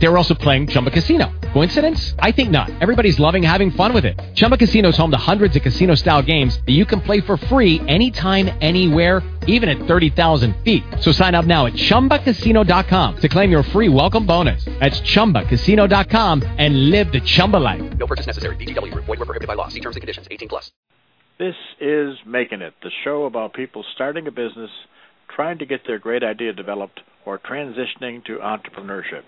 They were also playing Chumba Casino. Coincidence? I think not. Everybody's loving having fun with it. Chumba Casino is home to hundreds of casino-style games that you can play for free anytime, anywhere, even at 30,000 feet. So sign up now at ChumbaCasino.com to claim your free welcome bonus. That's ChumbaCasino.com and live the Chumba life. No purchase necessary. VGW. Void were prohibited by law. See terms and conditions. 18 plus. This is Making It, the show about people starting a business, trying to get their great idea developed, or transitioning to entrepreneurship.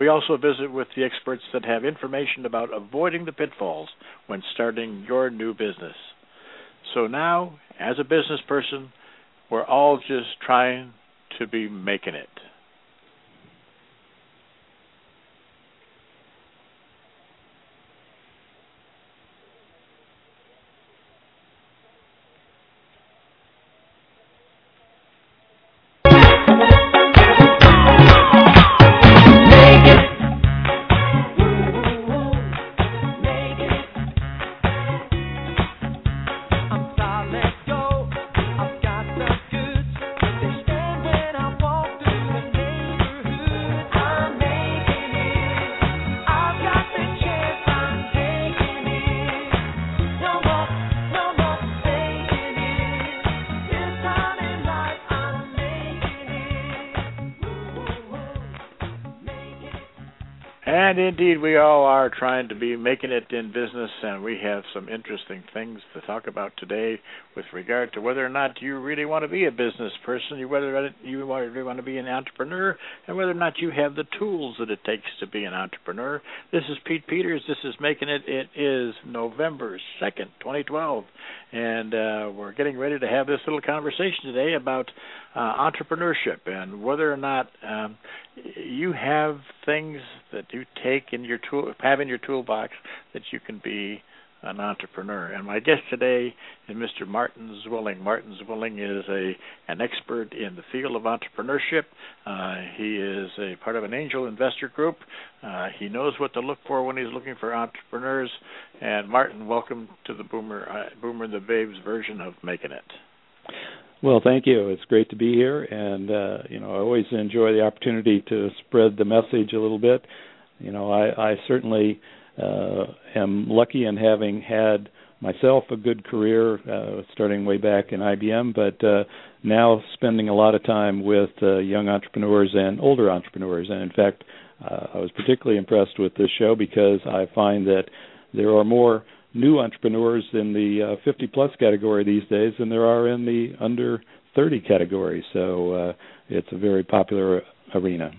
We also visit with the experts that have information about avoiding the pitfalls when starting your new business. So now, as a business person, we're all just trying to be making it. Indeed, we all are trying to be making it in business, and we have some interesting things to talk about today with regard to whether or not you really want to be a business person, whether you really want to be an entrepreneur, and whether or not you have the tools that it takes to be an entrepreneur. This is Pete Peters. This is Making It. It is November 2nd, 2012, and uh, we're getting ready to have this little conversation today about uh, entrepreneurship and whether or not um, you have things that you take in your tool have in your toolbox that you can be an entrepreneur. And my guest today is Mr. Martin Zwilling. Martin Zwilling is a an expert in the field of entrepreneurship. Uh, he is a part of an angel investor group. Uh, he knows what to look for when he's looking for entrepreneurs. And Martin, welcome to the Boomer uh, Boomer and the Babes version of Making It. Well, thank you. It's great to be here, and uh, you know, I always enjoy the opportunity to spread the message a little bit. You know, I, I certainly uh, am lucky in having had myself a good career, uh, starting way back in IBM, but uh, now spending a lot of time with uh, young entrepreneurs and older entrepreneurs. And in fact, uh, I was particularly impressed with this show because I find that there are more new entrepreneurs in the uh, 50 plus category these days than there are in the under 30 category. So uh, it's a very popular arena.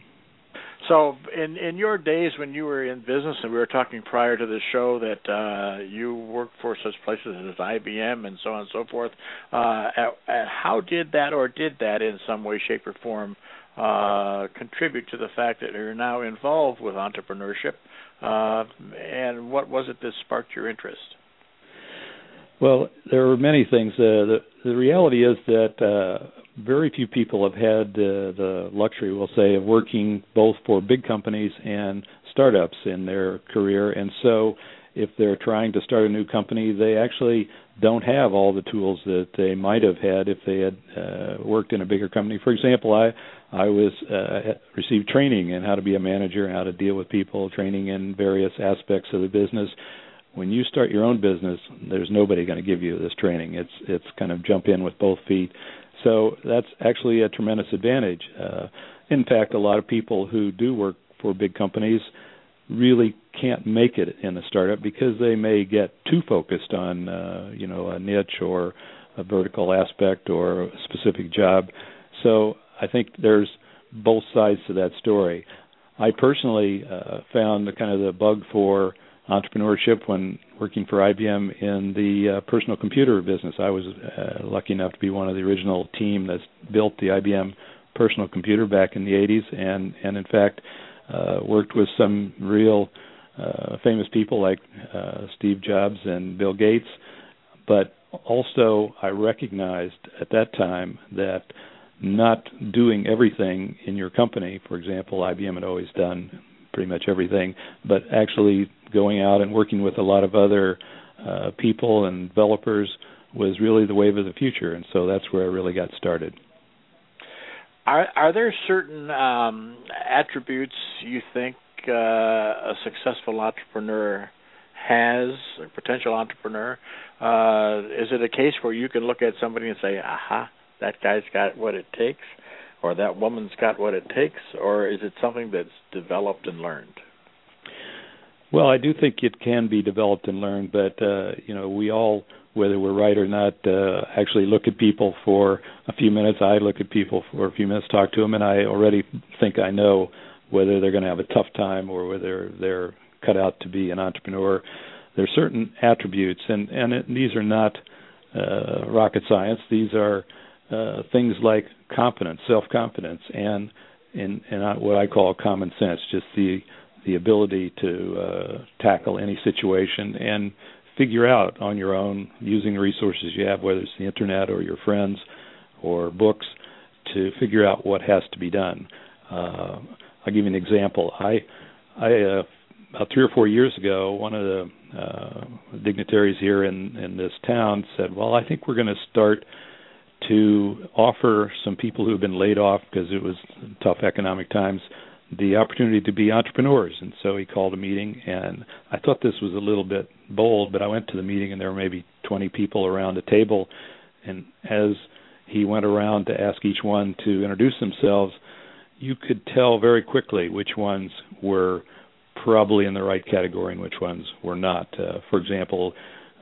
So, in in your days when you were in business, and we were talking prior to the show that uh, you worked for such places as IBM and so on and so forth, uh, at, at how did that, or did that, in some way, shape, or form, uh, contribute to the fact that you're now involved with entrepreneurship? Uh, and what was it that sparked your interest? Well, there are many things. Uh, the the reality is that uh, very few people have had uh, the luxury, we'll say, of working both for big companies and startups in their career, and so if they're trying to start a new company, they actually don't have all the tools that they might have had if they had uh, worked in a bigger company. For example, I I was uh, received training in how to be a manager, how to deal with people, training in various aspects of the business. When you start your own business, there's nobody going to give you this training. It's it's kind of jump in with both feet. So that's actually a tremendous advantage. Uh, in fact, a lot of people who do work for big companies really can't make it in a startup because they may get too focused on uh, you know a niche or a vertical aspect or a specific job. So I think there's both sides to that story. I personally uh, found the kind of the bug for entrepreneurship when working for IBM in the uh, personal computer business. I was uh, lucky enough to be one of the original team that built the IBM personal computer back in the 80s, and and in fact uh, worked with some real uh, famous people like uh, Steve Jobs and Bill Gates. But also, I recognized at that time that not doing everything in your company. For example, IBM had always done pretty much everything, but actually going out and working with a lot of other uh, people and developers was really the wave of the future, and so that's where I really got started. Are are there certain um, attributes you think uh, a successful entrepreneur has, a potential entrepreneur? Uh, is it a case where you can look at somebody and say, "Aha, that guy's got what it takes," or "That woman's got what it takes," or is it something that's developed and learned? Well, I do think it can be developed and learned, but uh, you know, we all whether we're right or not, uh, actually look at people for a few minutes. I look at people for a few minutes, talk to them, and I already think I know whether they're going to have a tough time or whether they're cut out to be an entrepreneur. There are certain attributes, and and it, these are not uh, rocket science. These are uh, things like confidence, self-confidence, and in and what I call common sense, just the the ability to uh, tackle any situation and figure out on your own using the resources you have, whether it's the internet or your friends or books, to figure out what has to be done. Uh, I'll give you an example. I, I uh, about three or four years ago, one of the uh, dignitaries here in in this town said, "Well, I think we're going to start." To offer some people who have been laid off because it was tough economic times the opportunity to be entrepreneurs. And so he called a meeting, and I thought this was a little bit bold, but I went to the meeting, and there were maybe 20 people around a table. And as he went around to ask each one to introduce themselves, you could tell very quickly which ones were probably in the right category and which ones were not. Uh, for example,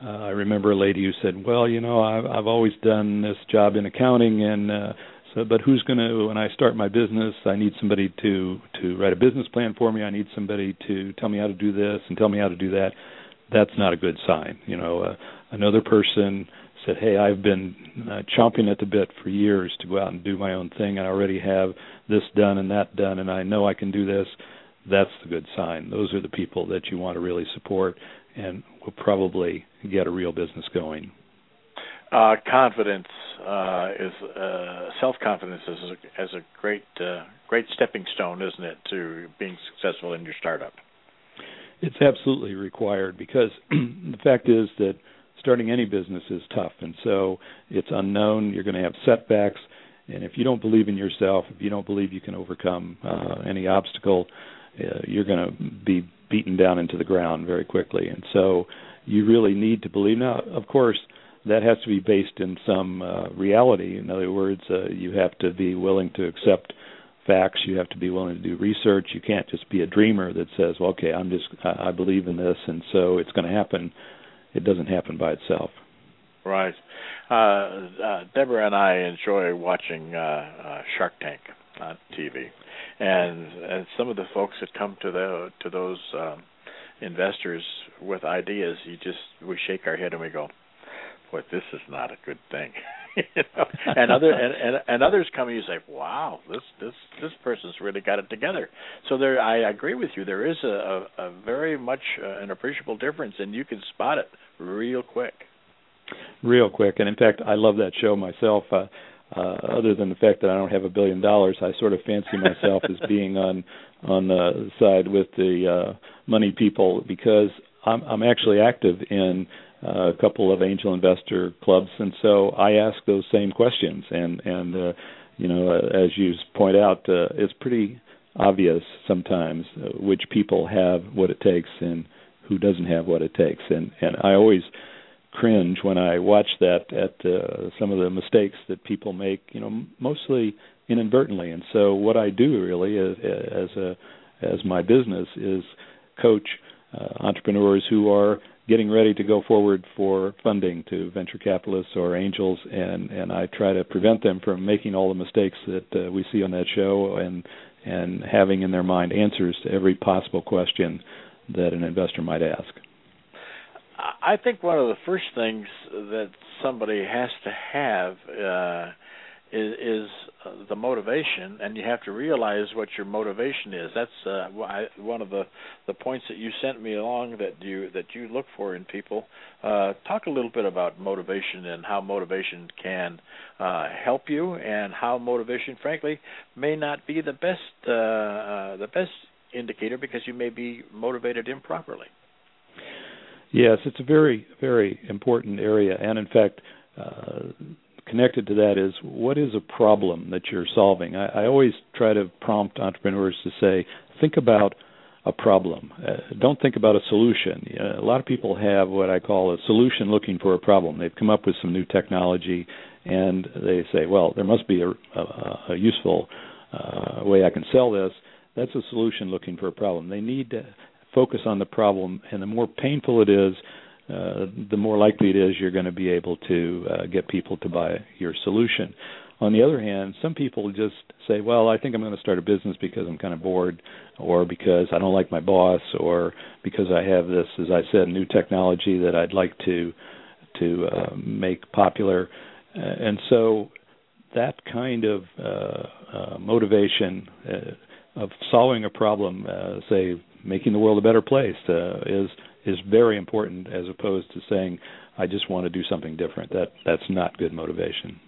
uh, I remember a lady who said, "Well, you know, I've, I've always done this job in accounting, and uh, so, but who's going to when I start my business? I need somebody to to write a business plan for me. I need somebody to tell me how to do this and tell me how to do that. That's not a good sign. You know, uh, another person said, "Hey, I've been uh, chomping at the bit for years to go out and do my own thing. And I already have this done and that done, and I know I can do this." That's the good sign. Those are the people that you want to really support, and we'll probably get a real business going. Uh, confidence uh, is uh, self confidence is a, is a great uh, great stepping stone, isn't it, to being successful in your startup? It's absolutely required because the fact is that starting any business is tough, and so it's unknown. You're going to have setbacks, and if you don't believe in yourself, if you don't believe you can overcome uh, any obstacle, uh, you're going to be beaten down into the ground very quickly. And so you really need to believe. Now, of course that has to be based in some uh, reality. In other words, uh, you have to be willing to accept facts. You have to be willing to do research. You can't just be a dreamer that says, well, "Okay, I'm just I believe in this, and so it's going to happen." It doesn't happen by itself. Right. Uh, uh, Deborah and I enjoy watching uh, uh, Shark Tank on TV, and and some of the folks that come to the to those um, investors with ideas, you just we shake our head and we go, boy, this is not a good thing. you know? and other and, and and others come and you say, wow, this this this person's really got it together. So there, I agree with you. There is a a, a very much uh, an appreciable difference, and you can spot it real quick. Real quick, and in fact, I love that show myself. Uh, uh, other than the fact that I don't have a billion dollars, I sort of fancy myself as being on on the side with the uh, money people because I'm, I'm actually active in uh, a couple of angel investor clubs, and so I ask those same questions. And and uh, you know, uh, as you point out, uh, it's pretty obvious sometimes uh, which people have what it takes and who doesn't have what it takes. And and I always cringe when I watch that at uh, some of the mistakes that people make. You know, mostly inadvertently. And so what I do really is, as a as my business is coach uh, entrepreneurs who are getting ready to go forward for funding to venture capitalists or angels, and and I try to prevent them from making all the mistakes that uh, we see on that show, and and having in their mind answers to every possible question that an investor might ask. I think one of the first things that somebody has to have uh, is, is the motivation, and you have to realize what your motivation is. That's uh, one of the the points that you sent me along that you that you look for in people. Uh, talk a little bit about motivation and how motivation can uh, help you, and how motivation, frankly, may not be the best uh, uh, the best indicator because you may be motivated improperly. Yes, it's a very, very important area. And in fact, uh, connected to that is what is a problem that you're solving? I, I always try to prompt entrepreneurs to say, think about a problem. Uh, don't think about a solution. a lot of people have what I call a solution looking for a problem. They've come up with some new technology and they say, well, there must be a, a, a useful uh, way I can sell this. That's a solution looking for a problem. They need to focus on the problem, and the more painful it is, uh, the more likely it is you're going to be able to uh, get people to buy your solution. On the other hand, some people just say, "Well, I think I'm going to start a business because I'm kind of bored, or because I don't like my boss, or because I have this, as I said, new technology that I'd like to to uh, make popular." Uh, and so, that kind of uh, uh, motivation uh, of solving a problem, uh, say making the world a better place uh, is is very important as opposed to saying I just want to do something different. That that's not good motivation.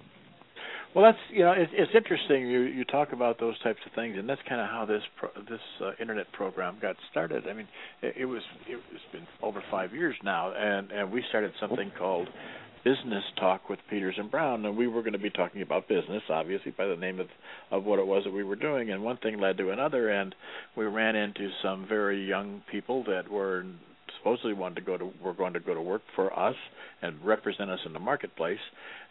Well, that's you know it's, it's interesting you you talk about those types of things, and that's kind of how this pro, this uh, internet program got started. I mean, it, it was it, it's been over five years now, and and we started something called business talk with Peters and Brown, and we were going to be talking about business, obviously by the name of of what it was that we were doing, and one thing led to another, and we ran into some very young people that were supposedly wanted to go to were going to go to work for us and represent us in the marketplace,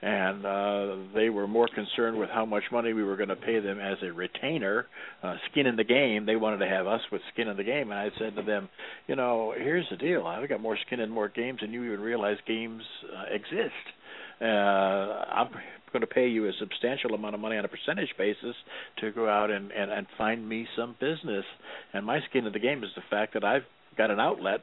and uh, they were more concerned with how much money we were going to pay them as a retainer, uh, skin in the game. They wanted to have us with skin in the game, and I said to them, you know, here's the deal: I've got more skin in more games than you even realize games uh, exist. Uh, I'm going to pay you a substantial amount of money on a percentage basis to go out and, and, and find me some business. And my skin in the game is the fact that I've got an outlet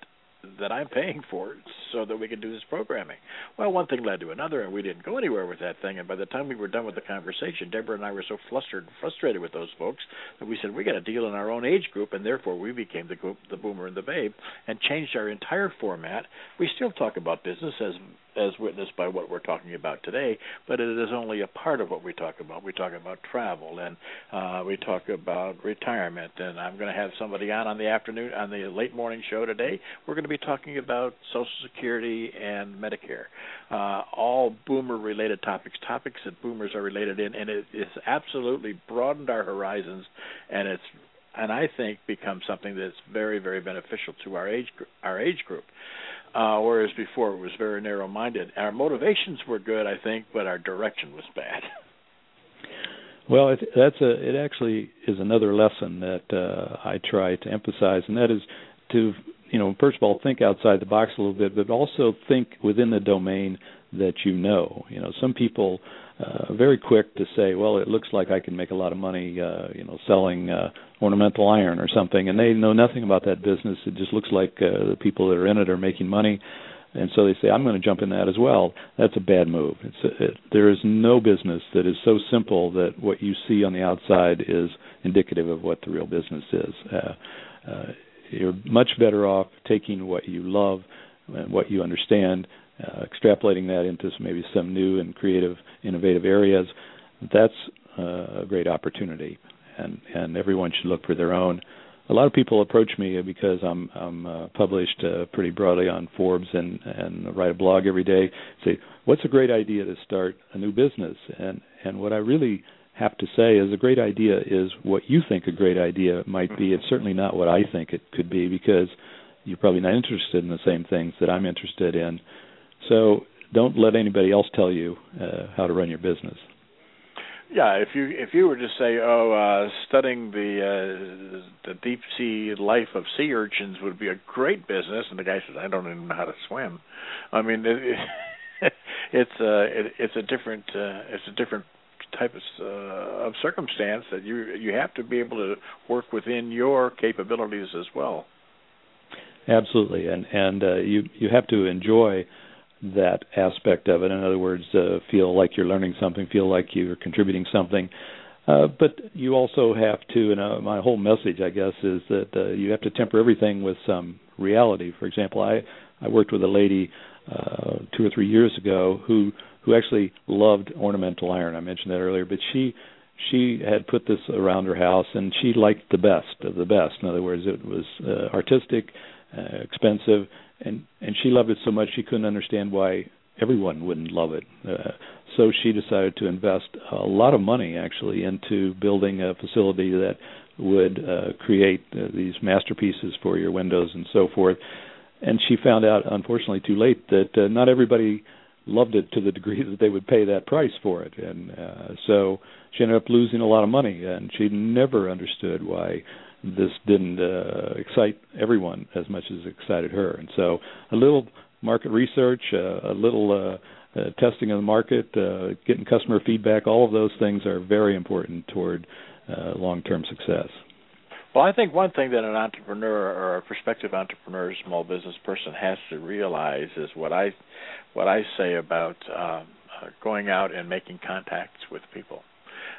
that I'm paying for so that we can do this programming. Well, one thing led to another, and we didn't go anywhere with that thing. And by the time we were done with the conversation, Deborah and I were so flustered and frustrated with those folks that we said we got to deal in our own age group, and therefore we became the group, the boomer and the babe, and changed our entire format. We still talk about business as as witnessed by what we're talking about today, but it is only a part of what we talk about. We talk about travel and uh, we talk about retirement, and I'm going to have somebody on on the afternoon on the late morning show today. We're going to be talking about Social Security and Medicare, uh, all boomer-related topics, topics that boomers are related in, and it, it's absolutely broadened our horizons, and it's and I think become something that's very, very beneficial to our age our age group. Uh, whereas before it was very narrow-minded. Our motivations were good, I think, but our direction was bad. Well, it, that's a. It actually is another lesson that uh, I try to emphasize, and that is to, you know, first of all, think outside the box a little bit, but also think within the domain that you know. You know, some people uh, very quick to say, well, it looks like I can make a lot of money, uh, you know, selling uh, ornamental iron or something, and they know nothing about that business. It just looks like uh, the people that are in it are making money, and so they say, I'm going to jump in that as well. That's a bad move. It's a, it, there is no business that is so simple that what you see on the outside is indicative of what the real business is. Uh, uh, you're much better off taking what you love and what you understand uh, extrapolating that into maybe some new and creative, innovative areas, that's uh, a great opportunity, and and everyone should look for their own. A lot of people approach me because I'm I'm uh, published uh, pretty broadly on Forbes and and write a blog every day. Say, what's a great idea to start a new business? And and what I really have to say is a great idea is what you think a great idea might be. It's certainly not what I think it could be because you're probably not interested in the same things that I'm interested in. So don't let anybody else tell you uh, how to run your business. Yeah, if you if you were to say, oh, uh, studying the uh, the deep sea life of sea urchins would be a great business, and the guy says, I don't even know how to swim. I mean, it, it, it's uh, it, it's a different uh, it's a different type of uh, of circumstance that you you have to be able to work within your capabilities as well. Absolutely, and and uh, you you have to enjoy that aspect of it. In other words, uh, feel like you're learning something, feel like you're contributing something. Uh, but you also have to, and uh, my whole message, I guess, is that uh, you have to temper everything with some reality. For example, I I worked with a lady uh, two or three years ago who who actually loved ornamental iron. I mentioned that earlier, but she she had put this around her house, and she liked the best of the best. In other words, it was uh, artistic, uh, expensive, and and she loved it so much she couldn't understand why everyone wouldn't love it. Uh, so she decided to invest a lot of money actually into building a facility that would uh, create uh, these masterpieces for your windows and so forth. And she found out, unfortunately, too late that uh, not everybody loved it to the degree that they would pay that price for it, and uh, so she ended up losing a lot of money. And she never understood why this didn't uh, excite everyone as much as it excited her. And so, a little market research, uh, a little uh, uh, testing of the market, uh, getting customer feedback, all of those things are very important toward uh, long-term success. Well, I think one thing that an entrepreneur or a prospective entrepreneur, small business person, has to realize is what I what I say about um, uh, going out and making contacts with people.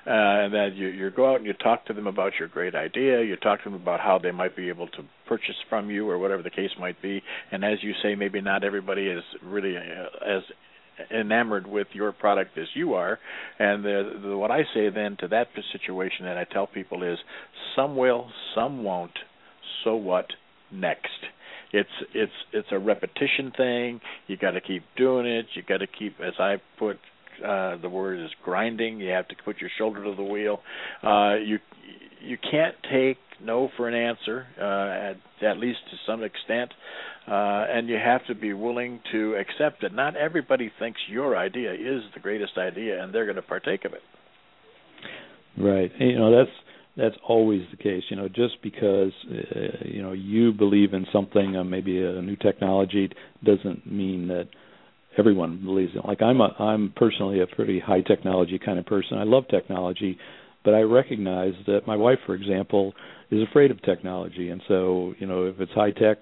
Uh, and then you, you go out and you talk to them about your great idea, you talk to them about how they might be able to purchase from you or whatever the case might be. And as you say, maybe not everybody is really uh, as enamored with your product as you are. And the, the, what I say then to that situation that I tell people is, some will, some won't. So what? Next. It's it's it's a repetition thing. You got to keep doing it. You got to keep, as I put uh, the word is grinding. You have to put your shoulder to the wheel. Uh, you you can't take no for an answer, uh, at, at least to some extent, uh, and you have to be willing to accept that not everybody thinks your idea is the greatest idea, and they're going to partake of it. Right. You know that's that's always the case. You know, just because uh, you know you believe in something, uh, maybe a new technology, doesn't mean that everyone believes in. Like I'm a I'm personally a pretty high technology kind of person. I love technology, but I recognize that my wife, for example, is afraid of technology, and so you know if it's high tech,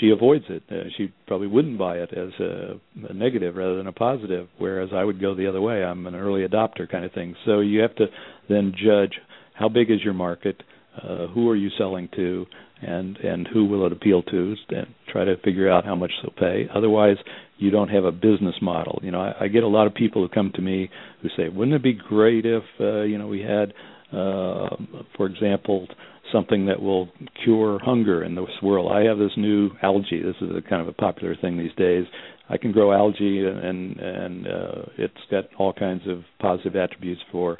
she avoids it. Uh, she probably wouldn't buy it as a, a negative rather than a positive. Whereas I would go the other way. I'm an early adopter kind of thing. So you have to then judge how big is your market, uh, who are you selling to, and and who will it appeal to, and try to figure out how much they'll pay. Otherwise, you don't have a business model. You know, I, I get a lot of people who come to me who say, "Wouldn't it be great if uh, you know we had, uh, for example, something that will cure hunger in this world? I have this new algae. This is a kind of a popular thing these days. I can grow algae, and and uh, it's got all kinds of positive attributes for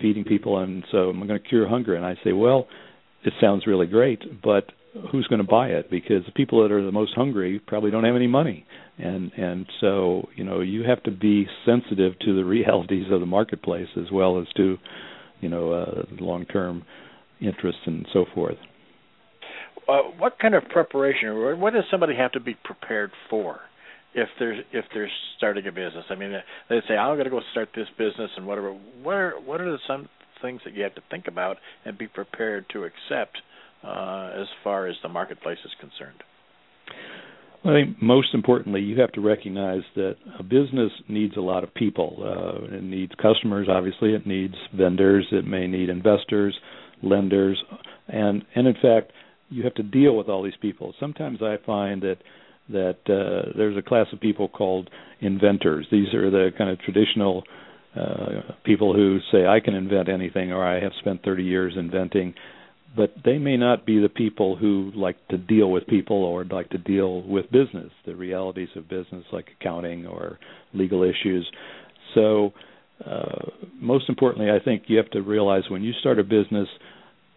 feeding people, and so I'm going to cure hunger." And I say, "Well." It sounds really great, but who's going to buy it because the people that are the most hungry probably don't have any money and and so you know you have to be sensitive to the realities of the marketplace as well as to you know uh, long term interests and so forth uh, what kind of preparation what does somebody have to be prepared for if they're if they're starting a business i mean they say i'm going to go start this business and whatever what are what are some things that you have to think about and be prepared to accept uh, as far as the marketplace is concerned? Well, I think most importantly, you have to recognize that a business needs a lot of people. Uh, it needs customers, obviously. It needs vendors. It may need investors, lenders, and and in fact, you have to deal with all these people. Sometimes I find that that uh, there's a class of people called inventors. These are the kind of traditional uh, people who say I can invent anything, or I have spent 30 years inventing but they may not be the people who like to deal with people or like to deal with business, the realities of business like accounting or legal issues. So, uh, most importantly, I think you have to realize when you start a business,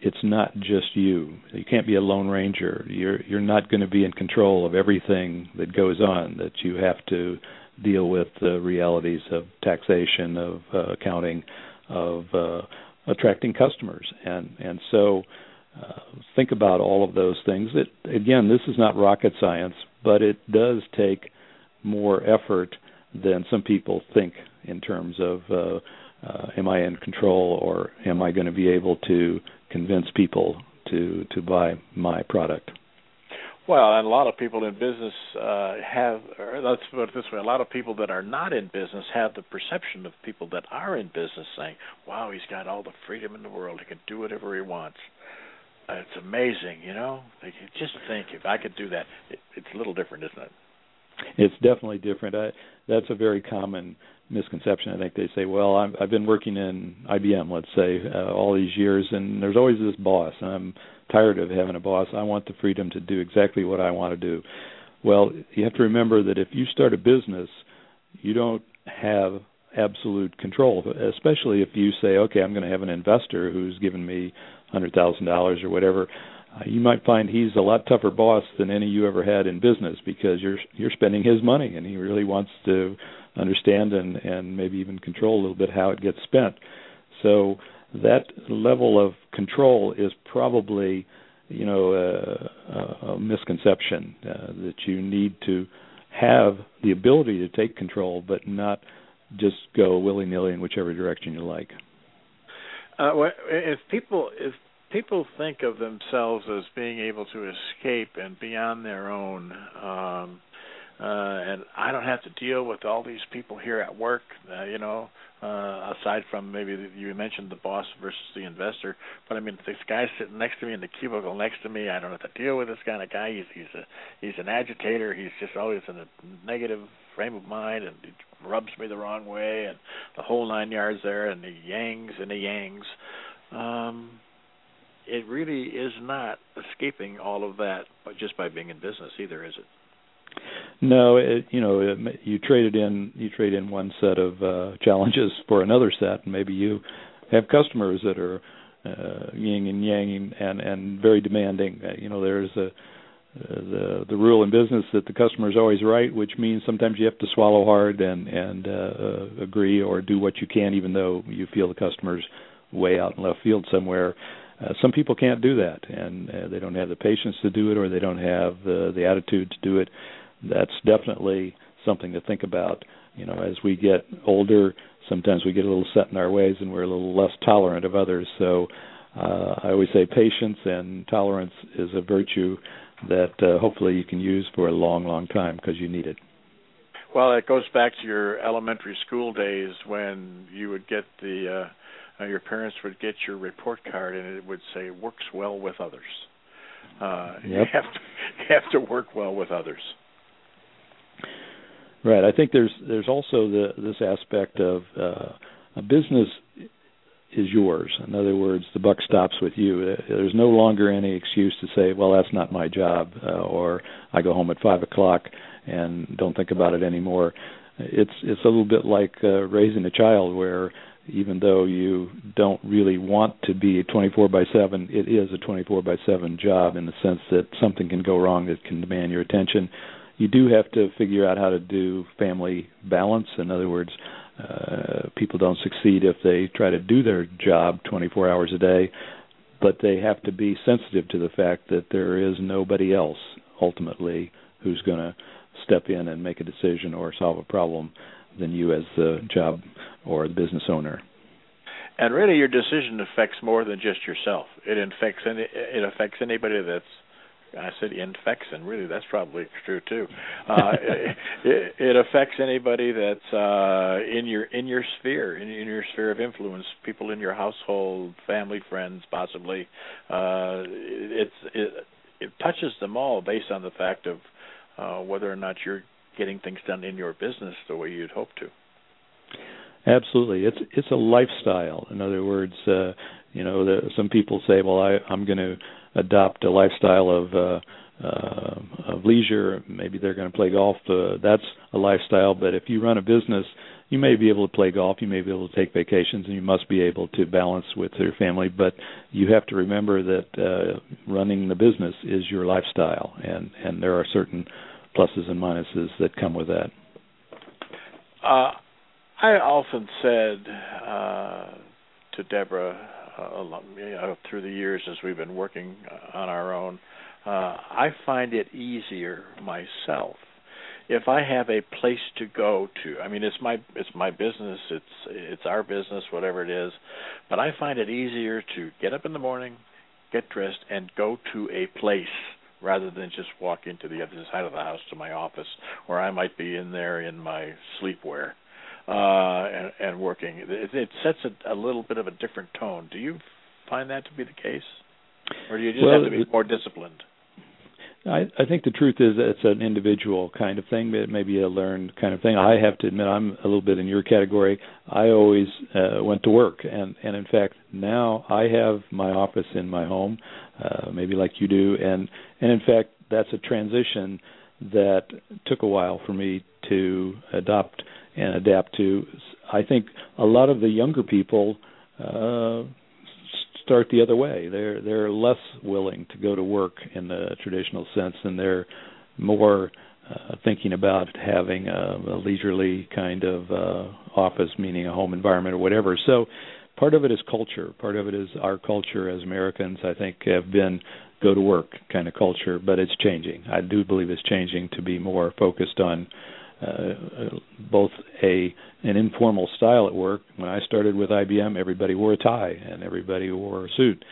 it's not just you. You can't be a lone ranger. You're you're not going to be in control of everything that goes on. That you have to deal with the realities of taxation, of uh, accounting, of uh, attracting customers, and and so uh, think about all of those things. It, again, this is not rocket science, but it does take more effort than some people think in terms of uh, uh, am I in control or am I going to be able to convince people to to buy my product. Well, and a lot of people in business uh, have, or let's put it this way: a lot of people that are not in business have the perception of people that are in business, saying, "Wow, he's got all the freedom in the world; he can do whatever he wants." it's amazing, you know. Like, just think if I could do that. It, it's a little different, isn't it? It's definitely different. I, that's a very common misconception. I think they say, "Well, I'm, I've been working in IBM, let's say, uh, all these years, and there's always this boss, and I'm tired of having a boss. I want the freedom to do exactly what I want to do." Well, you have to remember that if you start a business, you don't have absolute control, especially if you say, okay, I'm going to have an investor who's given me $100,000 or whatever. Uh, you might find he's a lot tougher boss than any you ever had in business because you're you're spending his money and he really wants to understand and and maybe even control a little bit how it gets spent. So that level of control is probably you know a, a misconception uh, that you need to have the ability to take control, but not just go willy nilly in whichever direction you like. Uh, if people if people think of themselves as being able to escape and be on their own, um, uh, and I don't have to deal with all these people here at work, uh, you know, uh, aside from maybe the, you mentioned the boss versus the investor. But I mean, this guy sitting next to me in the cubicle next to me, I don't have to deal with this kind of guy. He's he's a he's an agitator. He's just always in a negative frame of mind, and he rubs me the wrong way, and the whole nine yards there, and the yangs and the yangs. Um, it really is not escaping all of that, just by being in business either, is it? No, it, you know, it, you traded in you trade in one set of uh, challenges for another set, and maybe you have customers that are uh, yin and yang and and very demanding. Uh, you know, there's a the the rule in business that the customer is always right, which means sometimes you have to swallow hard and and uh, agree or do what you can, even though you feel the customer's way out in left field somewhere. Uh, some people can't do that, and uh, they don't have the patience to do it, or they don't have the the attitude to do it. That's definitely something to think about. You know, as we get older, sometimes we get a little set in our ways, and we're a little less tolerant of others. So, uh, I always say patience and tolerance is a virtue that uh, hopefully you can use for a long, long time because you need it. Well, it goes back to your elementary school days when you would get the uh, your parents would get your report card and it would say works well with others. Uh, yep. You have to you have to work well with others. Right. I think there's there's also the this aspect of uh, a business is yours. In other words, the buck stops with you. Uh, there's no longer any excuse to say, "Well, that's not my job," uh, or "I go home at five o'clock and don't think about it anymore." It's it's a little bit like uh, raising a child, where even though you don't really want to be 24 by 7, it is a 24 by 7 job in the sense that something can go wrong that can demand your attention. You do have to figure out how to do family balance. In other words, uh, people don't succeed if they try to do their job 24 hours a day, but they have to be sensitive to the fact that there is nobody else ultimately who's going to step in and make a decision or solve a problem than you as the job or the business owner. And really, your decision affects more than just yourself. It affects any, it affects anybody that's I said infects, and really that's probably true too. Uh, it, it affects anybody that's uh, in your in your sphere, in, in your sphere of influence, people in your household, family, friends, possibly. Uh, it's it, it touches them all based on the fact of uh, whether or not you're getting things done in your business the way you'd hope to. Absolutely, it's it's a lifestyle. In other words, uh, you know, the, some people say, "Well, I, I'm going to adopt a lifestyle of uh, uh, of leisure. Maybe they're going to play golf. Uh, that's a lifestyle. But if you run a business, you may be able to play golf. You may be able to take vacations, and you must be able to balance with your family. But you have to remember that uh, running the business is your lifestyle, and and there are certain pluses and minuses that come with that. Uh, I often said uh, to Deborah uh, through the years as we've been working on our own, uh, I find it easier myself if I have a place to go to. I mean, it's my it's my business, it's it's our business, whatever it is, but I find it easier to get up in the morning, get dressed, and go to a place rather than just walk into the other side of the house to my office, where I might be in there in my sleepwear uh, and, and working. It, it sets a, a little bit of a different tone. Do you find that to be the case, or do you just well, have to be more disciplined? I, I think the truth is that it's an individual kind of thing, but maybe a learned kind of thing. I have to admit I'm a little bit in your category. I always uh, went to work, and and in fact now I have my office in my home, uh, maybe like you do, and and in fact that's a transition that took a while for me to adopt and adapt to. I think a lot of the younger people uh, start the other way. They're they're less willing to go to work in the traditional sense, and they're more uh, thinking about having a, a leisurely kind of uh, office, meaning a home environment or whatever. So, part of it is culture. Part of it is our culture as Americans. I think have been go to work kind of culture, but it's changing. I do believe it's changing to be more focused on both a an informal style at work. When I started with IBM, everybody wore a tie and everybody wore a suit,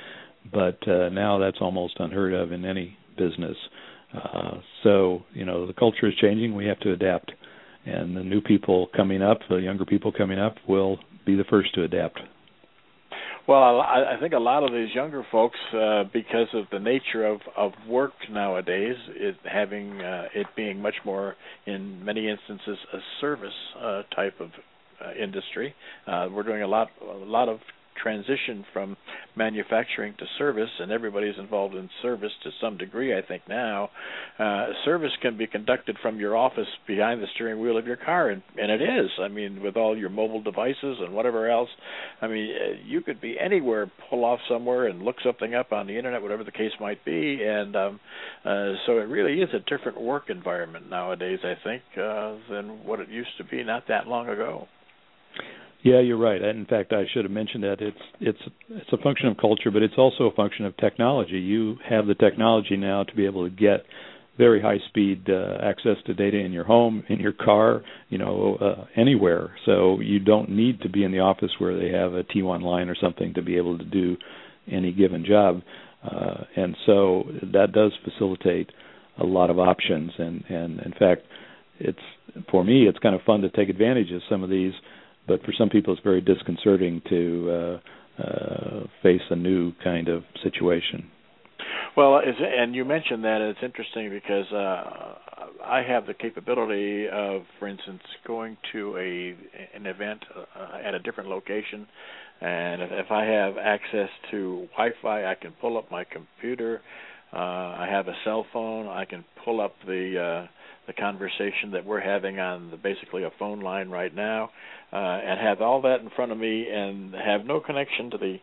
but uh, now that's almost unheard of in any business. Uh, so you know the culture is changing. We have to adapt, and the new people coming up, the younger people coming up, will be the first to adapt. Well, I, I think a lot of these younger folks, uh, because of the nature of of work nowadays, it having uh, it being much more, in many instances, a service uh, type of uh, industry. Uh, we're doing a lot a lot of transition from manufacturing to service, and everybody's involved in service to some degree, I think now. Uh, service can be conducted from your office behind the steering wheel of your car, and, and it is. I mean, with all your mobile devices and whatever else. I mean, uh, you could be anywhere, pull off somewhere, and look something up on the internet, whatever the case might be. And um, uh, so it really is a different work environment nowadays, I think, uh, than what it used to be not that long ago. Yeah, you're right. In fact, I should have mentioned that it's it's it's a function of culture, but it's also a function of technology. You have the technology now to be able to get very high speed uh, access to data in your home, in your car, you know, uh, anywhere. So you don't need to be in the office where they have a T1 line or something to be able to do any given job. Uh, and so that does facilitate a lot of options. And and in fact, it's for me, it's kind of fun to take advantage of some of these but for some people, it's very disconcerting to uh, uh, face a new kind of situation. Well, and you mentioned that it's interesting because uh, I have the capability of, for instance, going to a an event uh, at a different location, and if, if I have access to Wi-Fi, I can pull up my computer. Uh, I have a cell phone. I can pull up the uh, the conversation that we're having on the, basically a phone line right now, uh, and have all that in front of me and have no connection to the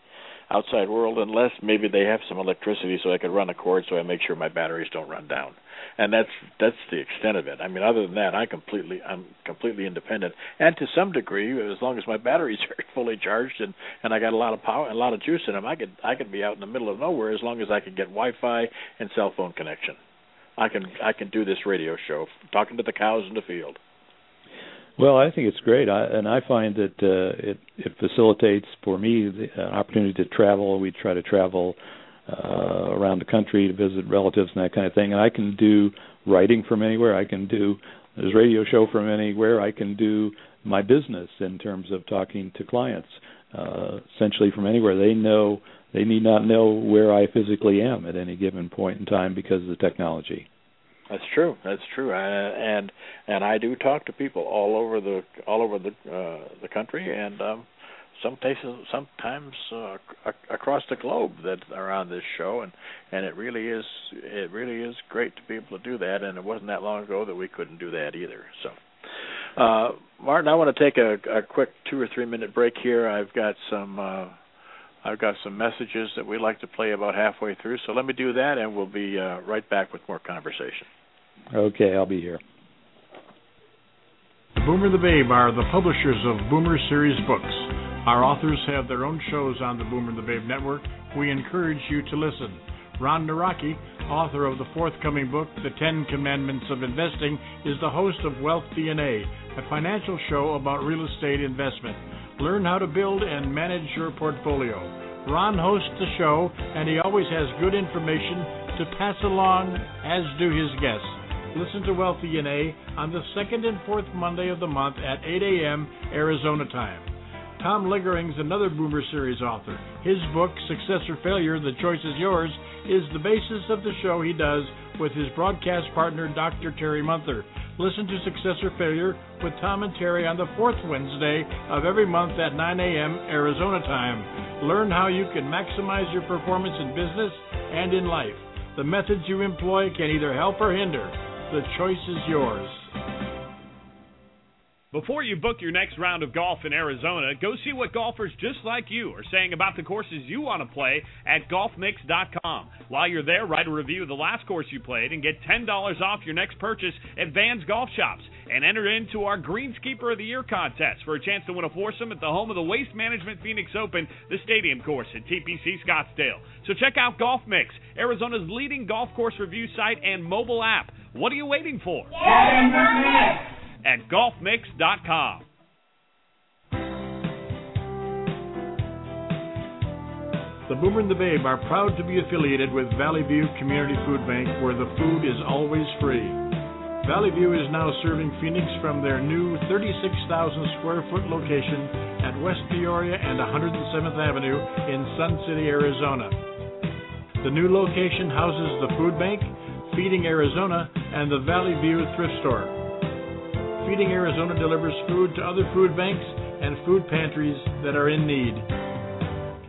outside world unless maybe they have some electricity so I could run a cord so I make sure my batteries don't run down. And that's that's the extent of it. I mean other than that I completely I'm completely independent. And to some degree as long as my batteries are fully charged and and I got a lot of power and a lot of juice in them I could I could be out in the middle of nowhere as long as I could get Wi-Fi and cell phone connection. I can I can do this radio show talking to the cows in the field. Well, I think it's great, I, and I find that uh, it it facilitates for me the uh, opportunity to travel. We try to travel uh, around the country to visit relatives and that kind of thing. And I can do writing from anywhere. I can do this radio show from anywhere. I can do my business in terms of talking to clients uh, essentially from anywhere. They know they need not know where I physically am at any given point in time because of the technology. That's true. That's true. Uh, and and I do talk to people all over the all over the uh, the country and um some places sometimes uh, across the globe that are on this show and and it really is it really is great to be able to do that and it wasn't that long ago that we couldn't do that either. So uh Martin, I want to take a, a quick 2 or 3 minute break here. I've got some uh I've got some messages that we like to play about halfway through. So let me do that, and we'll be uh, right back with more conversation. Okay, I'll be here. Boomer the Babe are the publishers of Boomer Series books. Our authors have their own shows on the Boomer the Babe network. We encourage you to listen. Ron Nawrocki, author of the forthcoming book, The Ten Commandments of Investing, is the host of Wealth DNA, a financial show about real estate investment. Learn how to build and manage your portfolio. Ron hosts the show, and he always has good information to pass along, as do his guests. Listen to Wealth DNA on the second and fourth Monday of the month at 8 a.m. Arizona time. Tom Liggering's another Boomer Series author. His book, Success or Failure, The Choice is Yours, is the basis of the show he does with his broadcast partner, Dr. Terry Munther. Listen to Success or Failure with Tom and Terry on the fourth Wednesday of every month at 9 a.m. Arizona time. Learn how you can maximize your performance in business and in life. The methods you employ can either help or hinder. The choice is yours. Before you book your next round of golf in Arizona, go see what golfers just like you are saying about the courses you want to play at golfmix.com. While you're there, write a review of the last course you played and get $10 off your next purchase at Vans Golf Shops. And enter into our Greenskeeper of the Year contest for a chance to win a foursome at the home of the Waste Management Phoenix Open, the stadium course at TPC Scottsdale. So check out Golf Mix, Arizona's leading golf course review site and mobile app. What are you waiting for? At golfmix.com. The Boomer and the Babe are proud to be affiliated with Valley View Community Food Bank, where the food is always free. Valley View is now serving Phoenix from their new 36,000 square foot location at West Peoria and 107th Avenue in Sun City, Arizona. The new location houses the food bank, Feeding Arizona, and the Valley View thrift store. Feeding Arizona delivers food to other food banks and food pantries that are in need.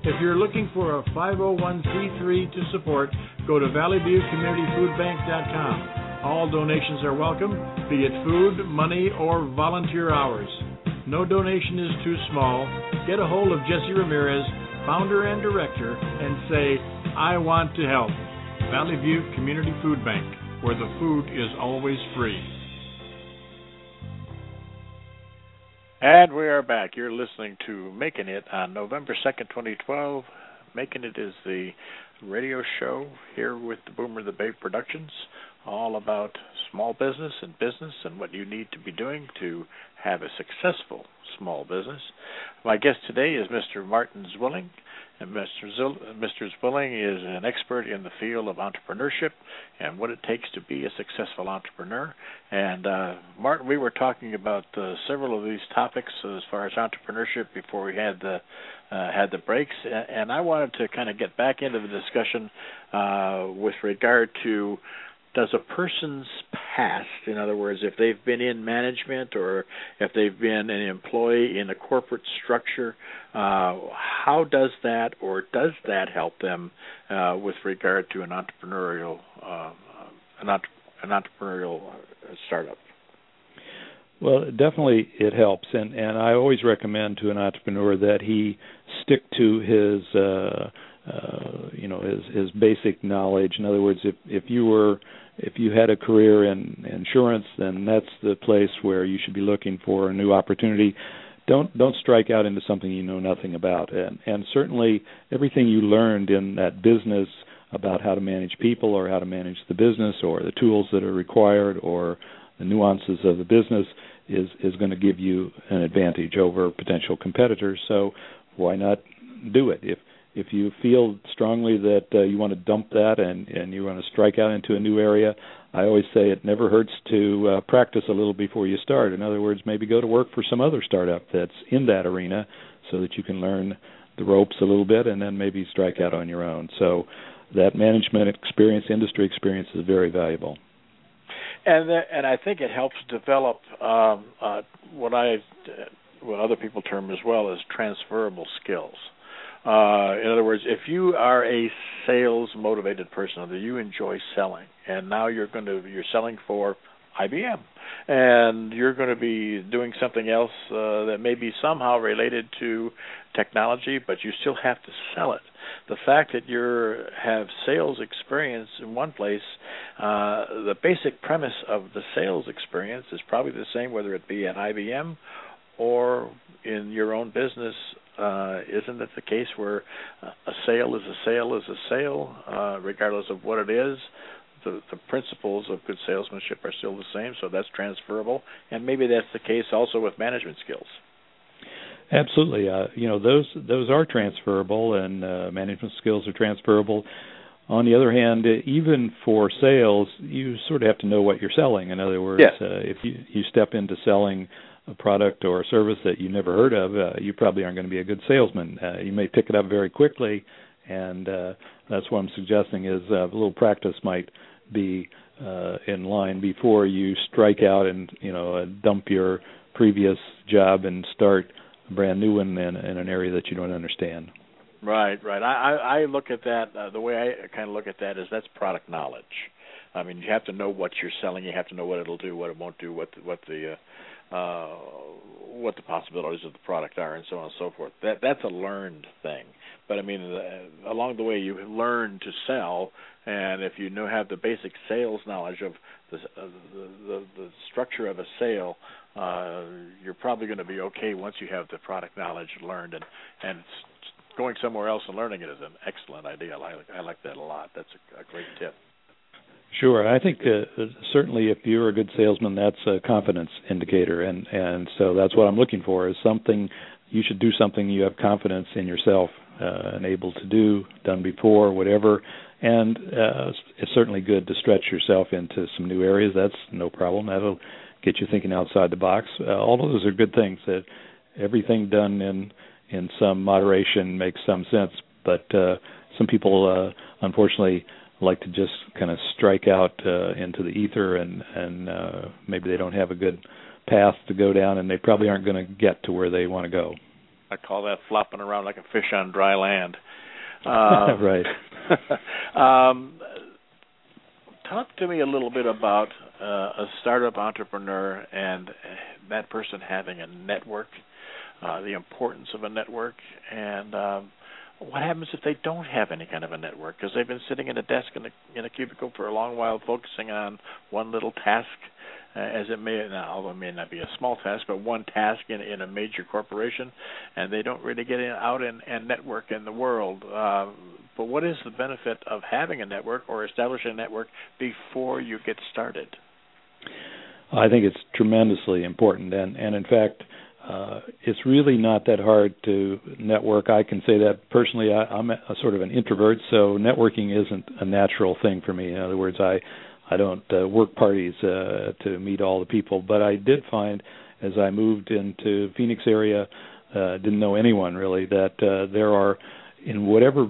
If you're looking for a 501c3 to support, go to valleyviewcommunityfoodbank.com. All donations are welcome, be it food, money, or volunteer hours. No donation is too small. Get a hold of Jesse Ramirez, founder and director, and say, I want to help. Valley View Community Food Bank, where the food is always free. And we are back. You're listening to Making It on November 2nd, 2012. Making It is the radio show here with the Boomer the Babe Productions, all about small business and business and what you need to be doing to have a successful small business. My guest today is Mr. Martin Zwilling. Mr. Zil- Mr. Zwilling is an expert in the field of entrepreneurship and what it takes to be a successful entrepreneur. And uh, Martin, we were talking about uh, several of these topics as far as entrepreneurship before we had the uh, had the breaks, and I wanted to kind of get back into the discussion uh, with regard to does a person's past, in other words, if they've been in management or if they've been an employee in a corporate structure, uh, how does that or does that help them uh, with regard to an entrepreneurial uh, an, an entrepreneurial uh, startup? Well, definitely it helps, and and I always recommend to an entrepreneur that he stick to his. Uh, uh, you know his his basic knowledge. In other words, if if you were if you had a career in insurance, then that's the place where you should be looking for a new opportunity. Don't don't strike out into something you know nothing about. And and certainly everything you learned in that business about how to manage people or how to manage the business or the tools that are required or the nuances of the business is is going to give you an advantage over potential competitors. So why not do it? If if you feel strongly that uh, you want to dump that and and you want to strike out into a new area, I always say it never hurts to uh, practice a little before you start. In other words, maybe go to work for some other startup that's in that arena so that you can learn the ropes a little bit and then maybe strike out on your own. So that management experience, industry experience is very valuable. And and I think it helps develop um, uh, what I what other people term as well as transferable skills. Uh, in other words, if you are a sales motivated person, or you enjoy selling, and now you're going to you're selling for IBM, and you're going to be doing something else uh, that may be somehow related to technology, but you still have to sell it. The fact that you have sales experience in one place, uh, the basic premise of the sales experience is probably the same whether it be at IBM or in your own business uh, isn't it the case where a sale is a sale is a sale, uh, regardless of what it is? The, the principles of good salesmanship are still the same, so that's transferable, and maybe that's the case also with management skills. Absolutely, uh, you know those those are transferable, and uh, management skills are transferable. On the other hand, even for sales, you sort of have to know what you're selling. In other words, yeah. uh, if you you step into selling a product or a service that you never heard of, uh, you probably aren't going to be a good salesman. Uh, you may pick it up very quickly, and uh, that's what I'm suggesting is uh, a little practice might be uh, in line before you strike out and you know uh, dump your previous job and start a brand new one in, in an area that you don't understand. Right, right. I I, look at that uh, the way I kind of look at that is that's product knowledge. I mean, you have to know what you're selling. You have to know what it'll do, what it won't do, what the, what the uh, uh, what the possibilities of the product are, and so on and so forth. That that's a learned thing. But I mean, uh, along the way, you learn to sell, and if you know have the basic sales knowledge of the uh, the, the, the structure of a sale, uh, you're probably going to be okay once you have the product knowledge learned and and going somewhere else and learning it is an excellent idea. I like I like that a lot. That's a, a great tip. Sure, I think uh, certainly if you're a good salesman, that's a confidence indicator, and and so that's what I'm looking for is something you should do something you have confidence in yourself uh, and able to do, done before, whatever. And uh, it's certainly good to stretch yourself into some new areas. That's no problem. That'll get you thinking outside the box. Uh, all of those are good things. That everything done in in some moderation makes some sense. But uh, some people, uh, unfortunately, like to just kind of strike out uh, into the ether, and and uh, maybe they don't have a good path to go down, and they probably aren't going to get to where they want to go. I call that flopping around like a fish on dry land. Uh, right. um, talk to me a little bit about uh, a startup entrepreneur and that person having a network, uh, the importance of a network, and um, what happens if they don't have any kind of a network because they've been sitting at a desk in a, in a cubicle for a long while, focusing on one little task, uh, as it may now, although it may not be a small task, but one task in in a major corporation, and they don't really get in, out and, and network in the world. Uh, but what is the benefit of having a network or establishing a network before you get started? I think it's tremendously important, and and in fact, uh, it's really not that hard to network. I can say that personally. I, I'm a, a sort of an introvert, so networking isn't a natural thing for me. In other words, I I don't uh, work parties uh, to meet all the people, but I did find as I moved into Phoenix area, uh, didn't know anyone really that uh, there are in whatever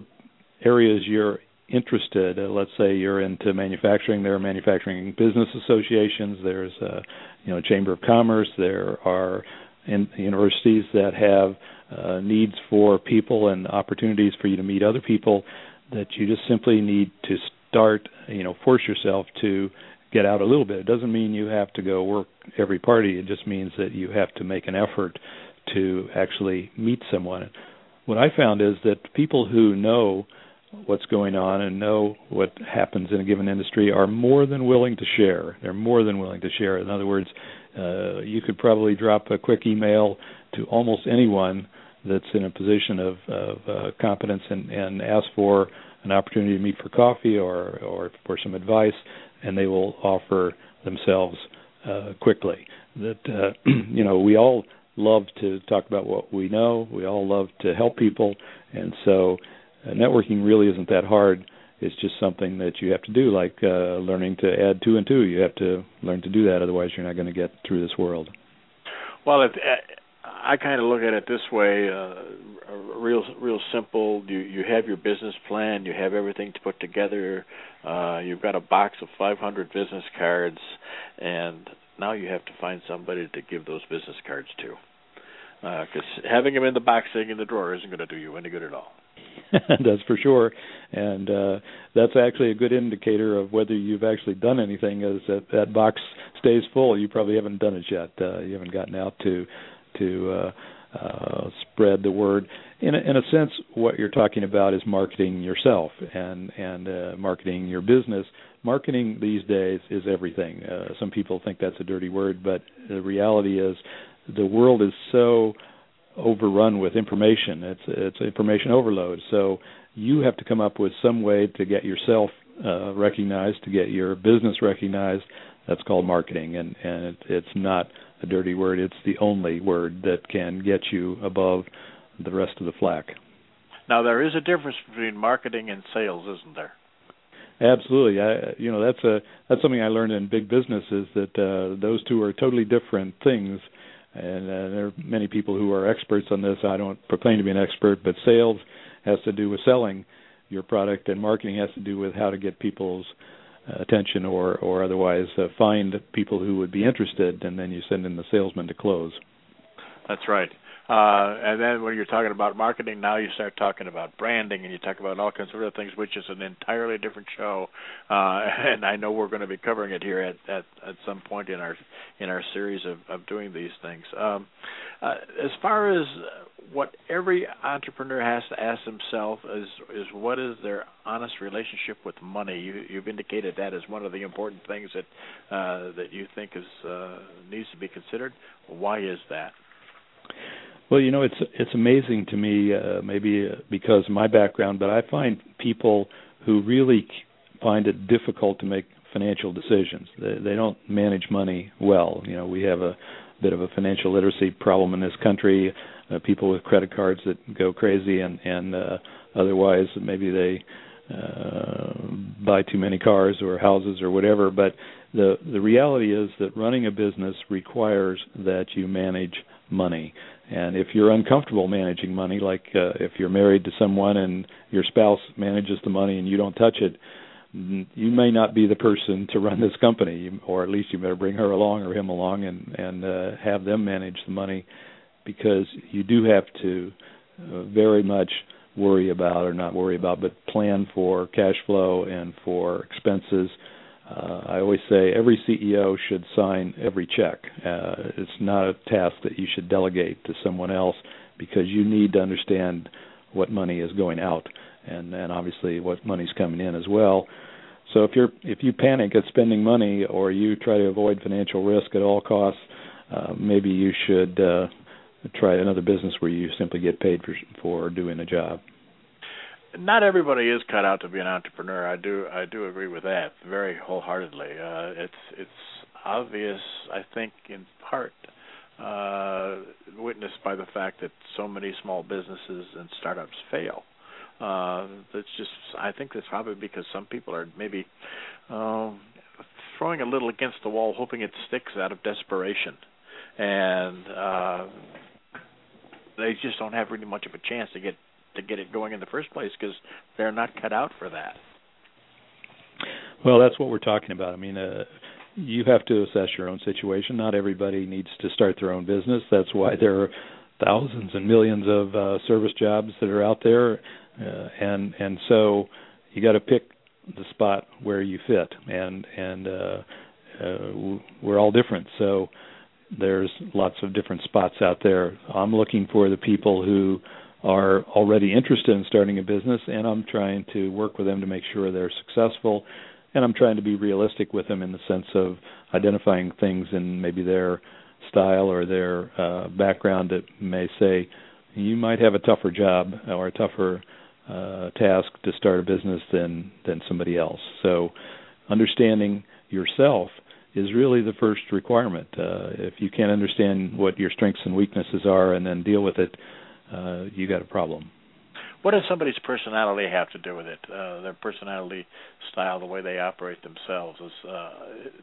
areas you're interested. Uh, let's say you're into manufacturing. There are manufacturing business associations. There's a you know chamber of commerce. There are in universities that have uh, needs for people and opportunities for you to meet other people that you just simply need to start you know force yourself to get out a little bit. It doesn't mean you have to go work every party. It just means that you have to make an effort to actually meet someone. What i found is that people who know what's going on and know what happens in a given industry are more than willing to share. They're more than willing to share. In other words uh, you could probably drop a quick email to almost anyone that's in a position of, of uh, competence and, and ask for an opportunity to meet for coffee or, or for some advice, and they will offer themselves uh, quickly. That uh, you know, we all love to talk about what we know. We all love to help people, and so uh, networking really isn't that hard it's just something that you have to do, like uh, learning to add two and two. You have to learn to do that, otherwise you're not going to get through this world. Well, if, uh, I kind of look at it this way, uh, real, real simple. You you have your business plan, you have everything to put together. Uh, you've got a box of 500 business cards, and now you have to find somebody to give those business cards to. Because uh, having them in the box sitting in the drawer isn't going to do you any good at all. that's for sure, and uh, that's actually a good indicator of whether you've actually done anything. Is that that box stays full? You probably haven't done it yet. Uh, you haven't gotten out to to uh, uh, spread the word. In a, in a sense, what you're talking about is marketing yourself and and uh, marketing your business. Marketing these days is everything. Uh, some people think that's a dirty word, but the reality is the world is so overrun with information. It's it's information overload. So you have to come up with some way to get yourself uh, recognized, to get your business recognized. That's called marketing, and and it, it's not a dirty word. It's the only word that can get you above the rest of the flack. Now there is a difference between marketing and sales, isn't there? Absolutely. I, you know, that's a that's something I learned in big business is that uh, those two are totally different things and uh, there are many people who are experts on this. I don't proclaim to be an expert, but sales has to do with selling your product, and marketing has to do with how to get people's uh, attention or or otherwise uh, find people who would be interested, and then you send in the salesman to close. That's right. Uh, and then when you're talking about marketing, now you start talking about branding, and you talk about all kinds of other things, which is an entirely different show. Uh, and I know we're going to be covering it here at, at at some point in our in our series of of doing these things. Um, uh, as far as what every entrepreneur has to ask himself is is what is their honest relationship with money. You, you've indicated that as one of the important things that uh, that you think is uh, needs to be considered. Why is that? Well, you know, it's it's amazing to me, uh, maybe uh, because of my background, but I find people who really find it difficult to make financial decisions. They, they don't manage money well. You know, we have a bit of a financial literacy problem in this country. Uh, people with credit cards that go crazy, and and uh, otherwise maybe they uh, buy too many cars or houses or whatever. But the the reality is that running a business requires that you manage money. And if you're uncomfortable managing money, like uh, if you're married to someone and your spouse manages the money and you don't touch it, you may not be the person to run this company, or at least you better bring her along or him along and and uh, have them manage the money, because you do have to uh, very much worry about, or not worry about, but plan for cash flow and for expenses uh, I always say every CEO should sign every check. Uh, it's not a task that you should delegate to someone else because you need to understand what money is going out and and obviously what money's coming in as well. So if you're if you panic at spending money or you try to avoid financial risk at all costs, uh, maybe you should uh, try another business where you simply get paid for for doing a job not everybody is cut out to be an entrepreneur. I do I do agree with that very wholeheartedly. Uh, it's it's obvious, I think, in part uh, witnessed by the fact that so many small businesses and startups fail. Uh, that's just I think that's probably because some people are maybe um, throwing a little against the wall, hoping it sticks out of desperation, and uh, they just don't have really much of a chance to get to get it going in the first place because they're not cut out for that. Well, that's what we're talking about. I mean, uh, you have to assess your own situation. Not everybody needs to start their own business. That's why there are thousands and millions of uh, service jobs that are out there, uh, and and so you got to pick the spot where you fit. And and uh, uh, we're all different, so there's lots of different spots out there. I'm looking for the people who are already interested in starting a business, and I'm trying to work with them to make sure they're successful. And I'm trying to be realistic with them in the sense of identifying things in maybe their style or their uh, background that may say you might have a tougher job or a tougher uh, task to start a business than than somebody else. So, understanding yourself is really the first requirement. Uh, if you can't understand what your strengths and weaknesses are and then deal with it, uh, you got a problem. What does somebody's personality have to do with it? Uh, their personality, style, the way they operate themselves is uh,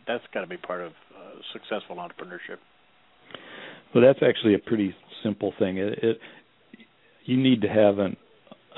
that's got to be part of uh, successful entrepreneurship. Well, that's actually a pretty simple thing. It, it you need to have an,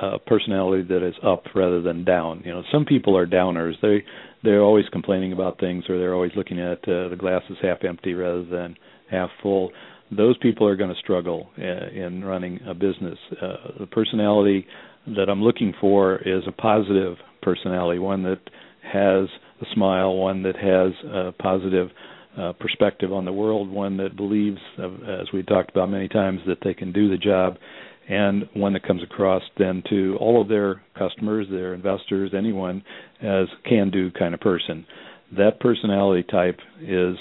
a personality that is up rather than down. You know, some people are downers. They they're always complaining about things, or they're always looking at uh, the glass is half empty rather than half full those people are going to struggle uh, in running a business. Uh, the personality that I'm looking for is a positive personality, one that has a smile, one that has a positive uh, perspective on the world, one that believes, as we talked about many times, that they can do the job, and one that comes across then to all of their customers, their investors, anyone as can-do kind of person. That personality type is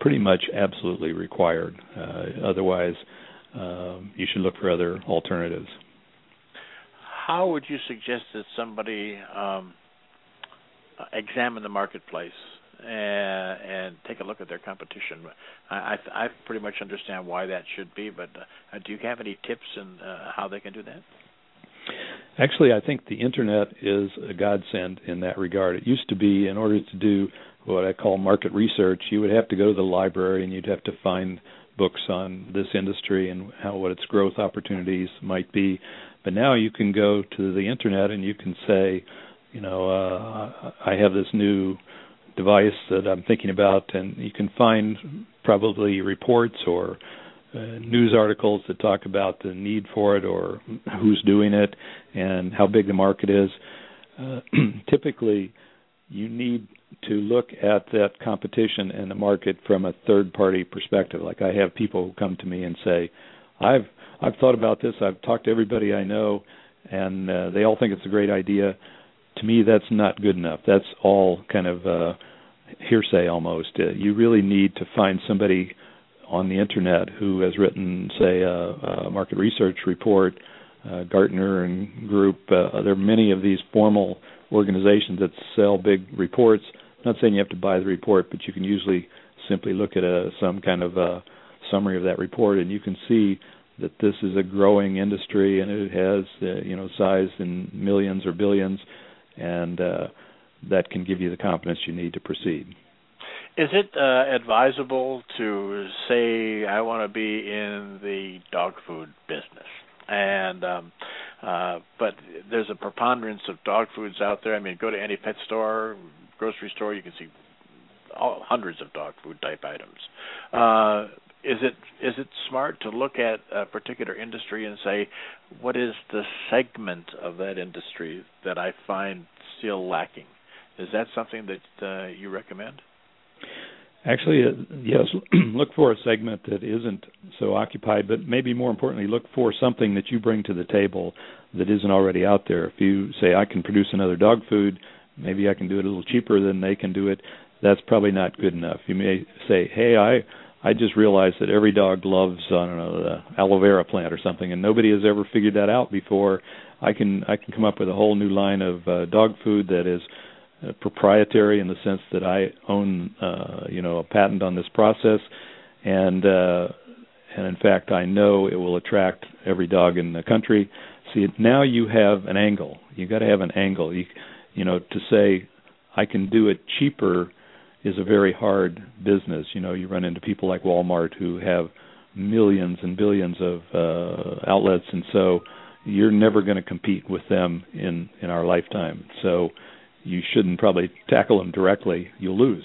pretty much absolutely required. Uh, otherwise, um, you should look for other alternatives. How would you suggest that somebody um, examine the marketplace and, and, take a look at their competition? I, I, I, pretty much understand why that should be, but uh, do you have any tips on uh, how they can do that? Actually, I think the internet is a godsend in that regard. It used to be, in order to do what I call market research, you would have to go to the library and you'd have to find books on this industry and how what its growth opportunities might be. But now you can go to the internet and you can say, you know, uh, I have this new device that I'm thinking about, and you can find probably reports or uh, news articles that talk about the need for it or who's doing it and how big the market is. Uh, typically, you need to look at that competition in the market from a third party perspective. Like I have people who come to me and say, "I've I've thought about this. I've talked to everybody I know, and uh, they all think it's a great idea." To me, that's not good enough. That's all kind of uh, hearsay almost. Uh, you really need to find somebody on the internet who has written, say, a, a market research report, uh, Gartner and Group. Uh, there are many of these formal organizations that sell big reports. I'm not saying you have to buy the report, but you can usually simply look at a, some kind of a summary of that report, and you can see that this is a growing industry and it has, uh, you know, size in millions or billions, and uh, that can give you the confidence you need to proceed. Is it uh, advisable to say I want to be in the dog food business? And um, uh, but there's a preponderance of dog foods out there. I mean, go to any pet store, grocery store, you can see all, hundreds of dog food type items. Uh, is it is it smart to look at a particular industry and say, what is the segment of that industry that I find still lacking? Is that something that uh, you recommend? Actually, uh, yes. look for a segment that isn't so occupied, but maybe more importantly, look for something that you bring to the table that isn't already out there. If you say, I can produce another dog food, maybe I can do it a little cheaper than they can do it, that's probably not good enough. You may say, hey, I I just realized that every dog loves I don't know the aloe vera plant or something, and nobody has ever figured that out before. I can I can come up with a whole new line of uh, dog food that is uh, proprietary in the sense that I own, uh, you know, a patent on this process, and uh, and in fact, I know it will attract every dog in the country. See, now you have an angle. You got to have an angle. You, you know, to say I can do it cheaper is a very hard business. You know, you run into people like Walmart who have millions and billions of uh, outlets, and so you're never going to compete with them in in our lifetime. So you shouldn't probably tackle them directly. You'll lose.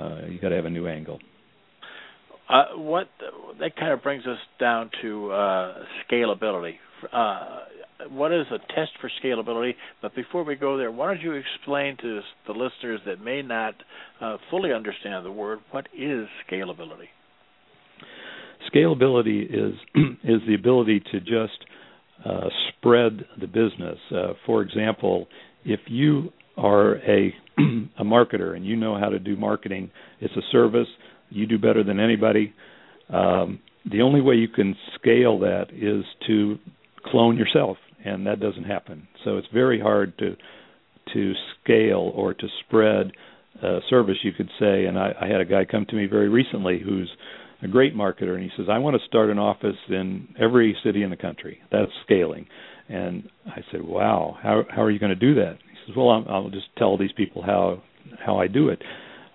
Uh, you got to have a new angle. Uh, what that kind of brings us down to uh, scalability. Uh, what is a test for scalability? But before we go there, why don't you explain to the listeners that may not uh, fully understand the word what is scalability? Scalability is is the ability to just uh, spread the business. Uh, for example, if you are a a marketer and you know how to do marketing, it's a service. You do better than anybody. Um, the only way you can scale that is to clone yourself, and that doesn't happen. So it's very hard to to scale or to spread a service, you could say. And I, I had a guy come to me very recently who's a great marketer, and he says, "I want to start an office in every city in the country." That's scaling. And I said, "Wow, how how are you going to do that?" Says, "Well, i will just tell these people how how I do it."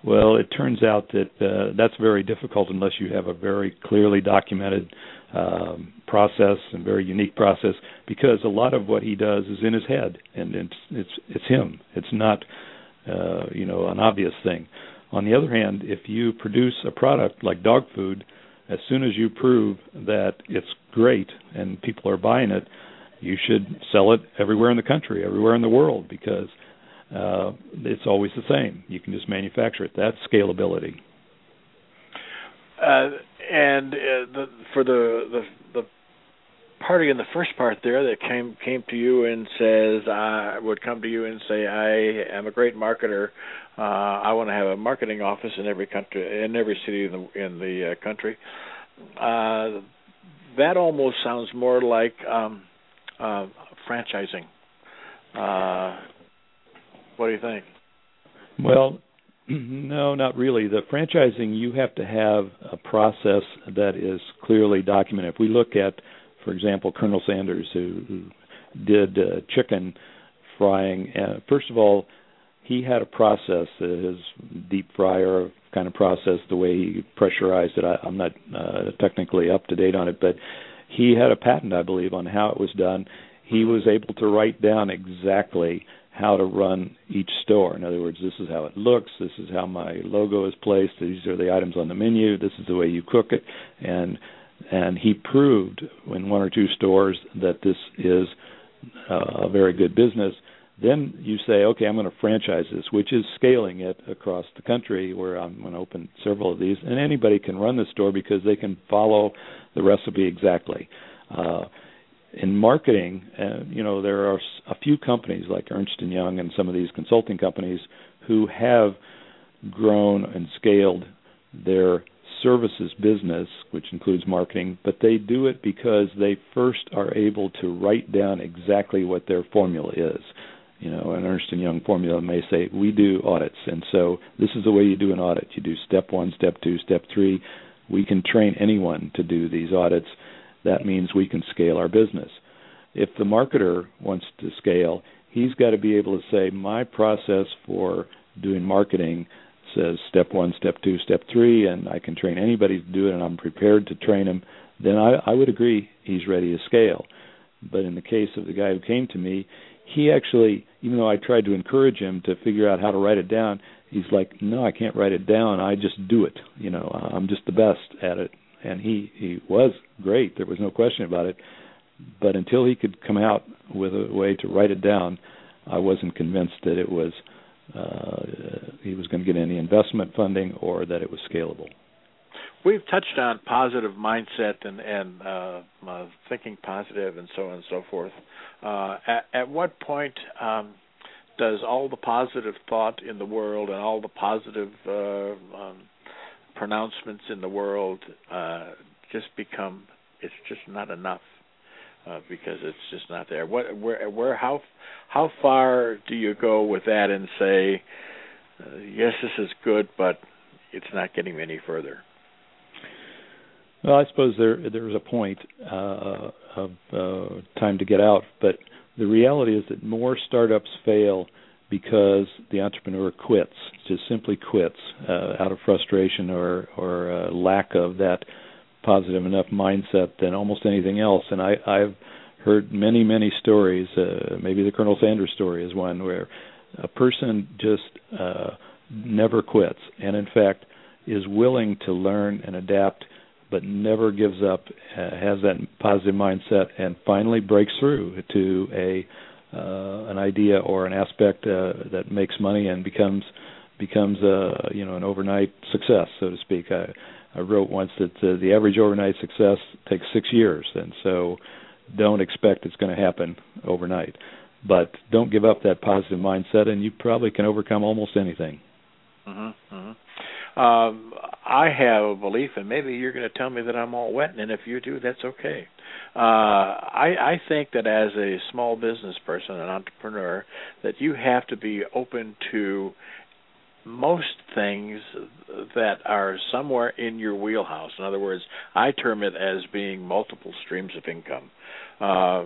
Well, it turns out that uh, that's very difficult unless you have a very clearly documented um, process and very unique process. Because a lot of what he does is in his head, and it's it's it's him. It's not uh, you know an obvious thing. On the other hand, if you produce a product like dog food, as soon as you prove that it's great and people are buying it, you should sell it everywhere in the country, everywhere in the world, because uh, it's always the same. You can just manufacture it. That's scalability. Uh, and uh, the, for the, the the party in the first part there that came came to you and says I would come to you and say I am a great marketer. Uh, I want to have a marketing office in every country in every city in the in the uh, country. Uh, that almost sounds more like um, uh, franchising. Uh, what do you think? Well, no, not really. The franchising, you have to have a process that is clearly documented. If we look at, for example, Colonel Sanders, who, who did uh, chicken frying, uh, first of all, he had a process, uh, his deep fryer kind of process, the way he pressurized it. I, I'm not uh, technically up to date on it, but he had a patent, I believe, on how it was done. He was able to write down exactly how to run each store. In other words, this is how it looks, this is how my logo is placed, these are the items on the menu, this is the way you cook it, and and he proved in one or two stores that this is uh, a very good business. Then you say, okay, I'm going to franchise this, which is scaling it across the country, where I'm going to open several of these, and anybody can run the store because they can follow the recipe exactly. Uh, in marketing, uh, you know, there are a few companies like Ernst Young and some of these consulting companies who have grown and scaled their services business, which includes marketing, but they do it because they first are able to write down exactly what their formula is. You know, an Ernst and Young formula may say we do audits, and so this is the way you do an audit. You do step one, step two, step three. We can train anyone to do these audits. That means we can scale our business. If the marketer wants to scale, he's got to be able to say my process for doing marketing says step one, step two, step three, and I can train anybody to do it, and I'm prepared to train them. then I, I would agree he's ready to scale. But in the case of the guy who came to me, he actually, even though I tried to encourage him to figure out how to write it down, he's like, "No, I can't write it down. I just do it. You know, I'm just the best at it." And he he was great. There was no question about it. But until he could come out with a way to write it down, I wasn't convinced that it was uh, he was going to get any investment funding or that it was scalable. We've touched on positive mindset and and uh, uh, thinking positive and so on and so forth. Uh, at, at what point um, does all the positive thought in the world and all the positive uh, um, pronouncements in the world uh, just become it's just not enough? uh, because it's just not there. What, where, where, how, how far do you go with that and say, yes, this is good, but it's not getting any further? Well, I suppose there there's a point uh, of uh, time to get out, but the reality is that more startups fail because the entrepreneur quits, just simply quits uh, out of frustration or or uh, lack of that positive enough mindset than almost anything else. And I, I've heard many, many stories. Uh, maybe the Colonel Sanders story is one where a person just uh, never quits, and in fact is willing to learn and adapt, but never gives up. Has that positive mindset, and finally breaks through to a uh, an idea or an aspect uh, that makes money and becomes becomes a uh, you know an overnight success, so to speak. I, I wrote once that uh, the average overnight success takes six years, and so don't expect it's going to happen overnight. But don't give up that positive mindset, and you probably can overcome almost anything. Mm-hmm, mm-hmm. Um, I have a belief, and maybe you're going to tell me that I'm all wet, and if you do, that's okay. Uh, I, I think that as a small business person, an entrepreneur, that you have to be open to most things that are somewhere in your wheelhouse. In other words, I term it as being multiple streams of income. Uh,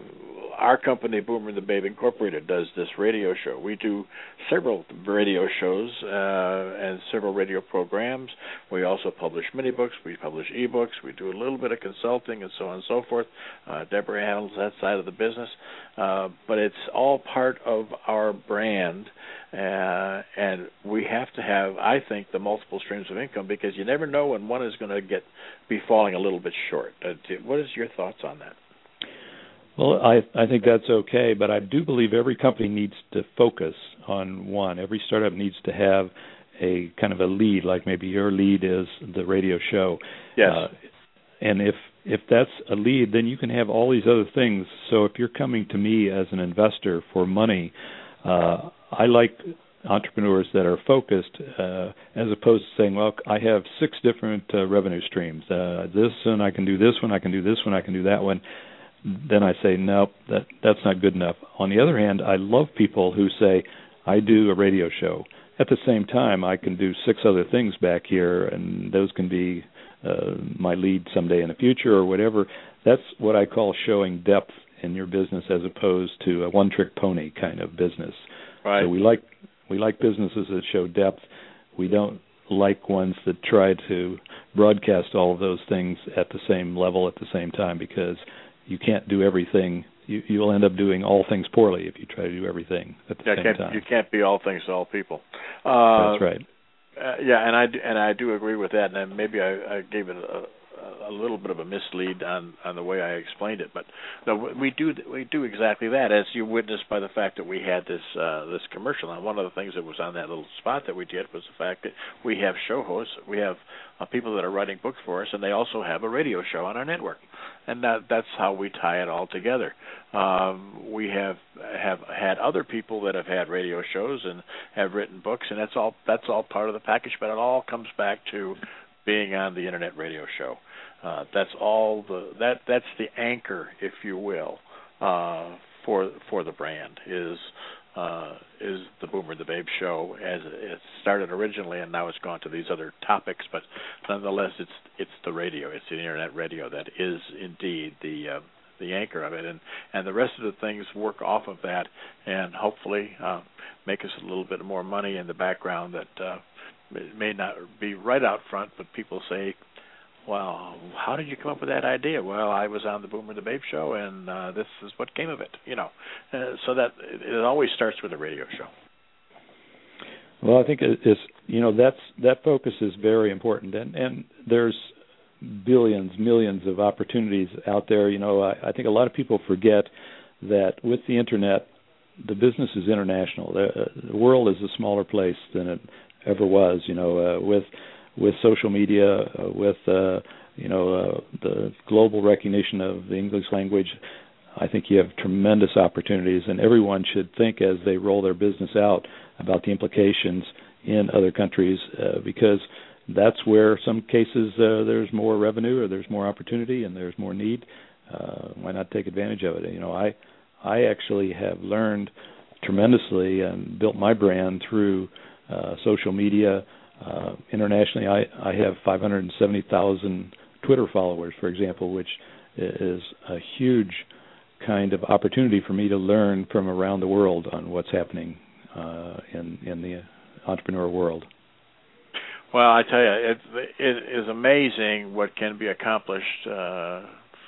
our company, Boomer and the Babe Incorporated, does this radio show. We do several radio shows uh, and several radio programs. We also publish mini books. We publish e-books. We do a little bit of consulting and so on and so forth. Uh, Deborah handles that side of the business, uh, but it's all part of our brand. Uh, and we have to have, I think, the multiple streams of income because you never know when one is going to get be falling a little bit short. Uh, what is your thoughts on that? Well, I I think that's okay, but I do believe every company needs to focus on one. Every startup needs to have a kind of a lead, like maybe your lead is the radio show. Yes. Uh, and if if that's a lead, then you can have all these other things. So if you're coming to me as an investor for money, uh, I like entrepreneurs that are focused, uh, as opposed to saying, "Well, I have six different uh, revenue streams. Uh, this one I can do this one, I can do this one, I can do that one." Then I say nope, that that's not good enough. On the other hand, I love people who say I do a radio show. At the same time, I can do six other things back here, and those can be uh, my lead someday in the future or whatever. That's what I call showing depth in your business as opposed to a one-trick pony kind of business. Right. So we like we like businesses that show depth. We don't like ones that try to broadcast all of those things at the same level at the same time because you can't do everything. You you'll end up doing all things poorly if you try to do everything at the yeah, same time. You can't be all things to all people. Uh, That's right. Uh, yeah, and I and I do agree with that. And maybe I, I gave it a, a little bit of a mislead on on the way I explained it, but no, we do we do exactly that, as you witnessed by the fact that we had this uh, this commercial. And one of the things that was on that little spot that we did was the fact that we have show hosts, we have uh, people that are writing books for us, and they also have a radio show on our network, and that that's how we tie it all together. Um, we have have had other people that have had radio shows and have written books, and that's all that's all part of the package. But it all comes back to being on the internet radio show. Uh, that's all the that that's the anchor, if you will, uh, for for the brand is uh, is the Boomer the Babe show as it started originally, and now it's gone to these other topics. But nonetheless, it's it's the radio, it's the internet radio that is indeed the uh, the anchor of it, and and the rest of the things work off of that, and hopefully uh, make us a little bit more money in the background that uh, may not be right out front, but people say well, how did you come up with that idea? Well, I was on the Boomer the Babe show, and uh, this is what came of it. You know, uh, so that it, always starts with a radio show. Well, I think it's you know that's that focus is very important, and and there's billions, millions of opportunities out there. You know, I, I think a lot of people forget that with the internet, the business is international. The, the world is a smaller place than it ever was. You know, uh, with with social media, uh, with uh, you know uh, the global recognition of the English language, I think you have tremendous opportunities, and everyone should think as they roll their business out about the implications in other countries uh, because that's where some cases uh, there's more revenue or there's more opportunity and there's more need. Uh, why not take advantage of it? You know, I I actually have learned tremendously and built my brand through uh, social media, uh, internationally, I, I have 570,000 Twitter followers, for example, which is a huge kind of opportunity for me to learn from around the world on what's happening uh, in in the entrepreneur world. Well, I tell you, it, it is amazing what can be accomplished uh,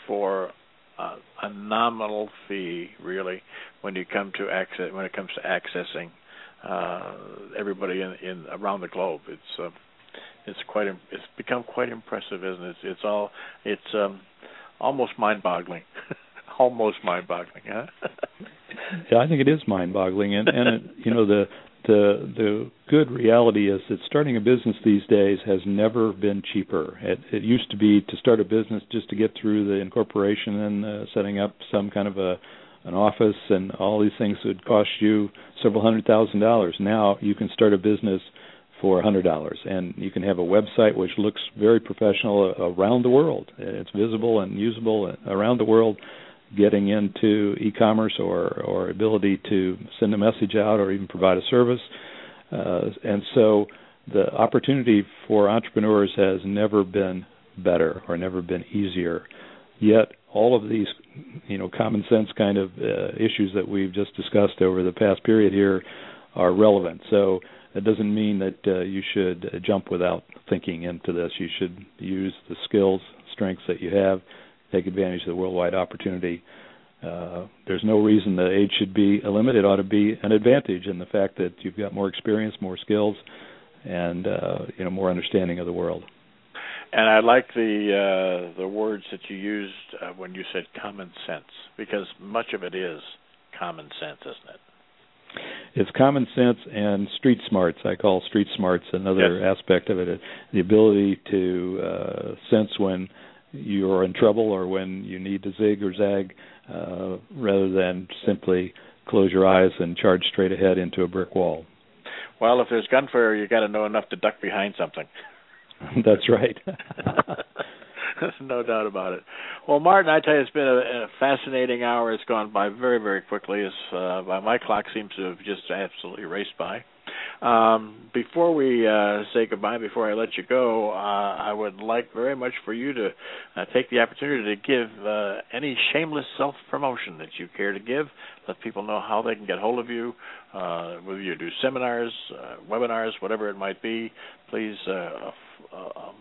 for a, a nominal fee, really, when you come to access when it comes to accessing uh, everybody in, in around the globe. It's uh, it's quite it's become quite impressive, isn't it? It's, it's all it's um, almost mind-boggling. almost mind-boggling, huh? yeah, I think it is mind-boggling, and and it, you know the the the good reality is that starting a business these days has never been cheaper. It, it used to be to start a business just to get through the incorporation and uh, setting up some kind of a an office and all these things would cost you several hundred thousand dollars. Now you can start a business for a hundred dollars, and you can have a website which looks very professional around the world. It's visible and usable around the world. Getting into e-commerce or or ability to send a message out or even provide a service, uh, and so the opportunity for entrepreneurs has never been better or never been easier. Yet all of these, you know, common sense kind of uh, issues that we've just discussed over the past period here are relevant. So it doesn't mean that uh, you should uh, jump without thinking into this. You should use the skills, strengths that you have, take advantage of the worldwide opportunity. Uh, there's no reason the age should be a limit. It ought to be an advantage in the fact that you've got more experience, more skills, and uh, you know more understanding of the world. And I like the uh, the words that you used uh, when you said common sense, because much of it is common sense, isn't it? It's common sense and street smarts. I call street smarts another yes. aspect of it. The ability to uh, sense when you're in trouble or when you need to zig or zag, uh, rather than simply close your eyes and charge straight ahead into a brick wall. Well, if there's gunfire, you got to know enough to duck behind something. That's right. no doubt about it. Well, Martin, I tell you, it's been a, a fascinating hour. It's gone by very, very quickly. As uh, my clock seems to have just absolutely raced by. Um, before we uh, say goodbye, before I let you go, uh, I would like very much for you to uh, take the opportunity to give uh, any shameless self promotion that you care to give. Let people know how they can get hold of you, uh, whether you do seminars, uh, webinars, whatever it might be. Please um,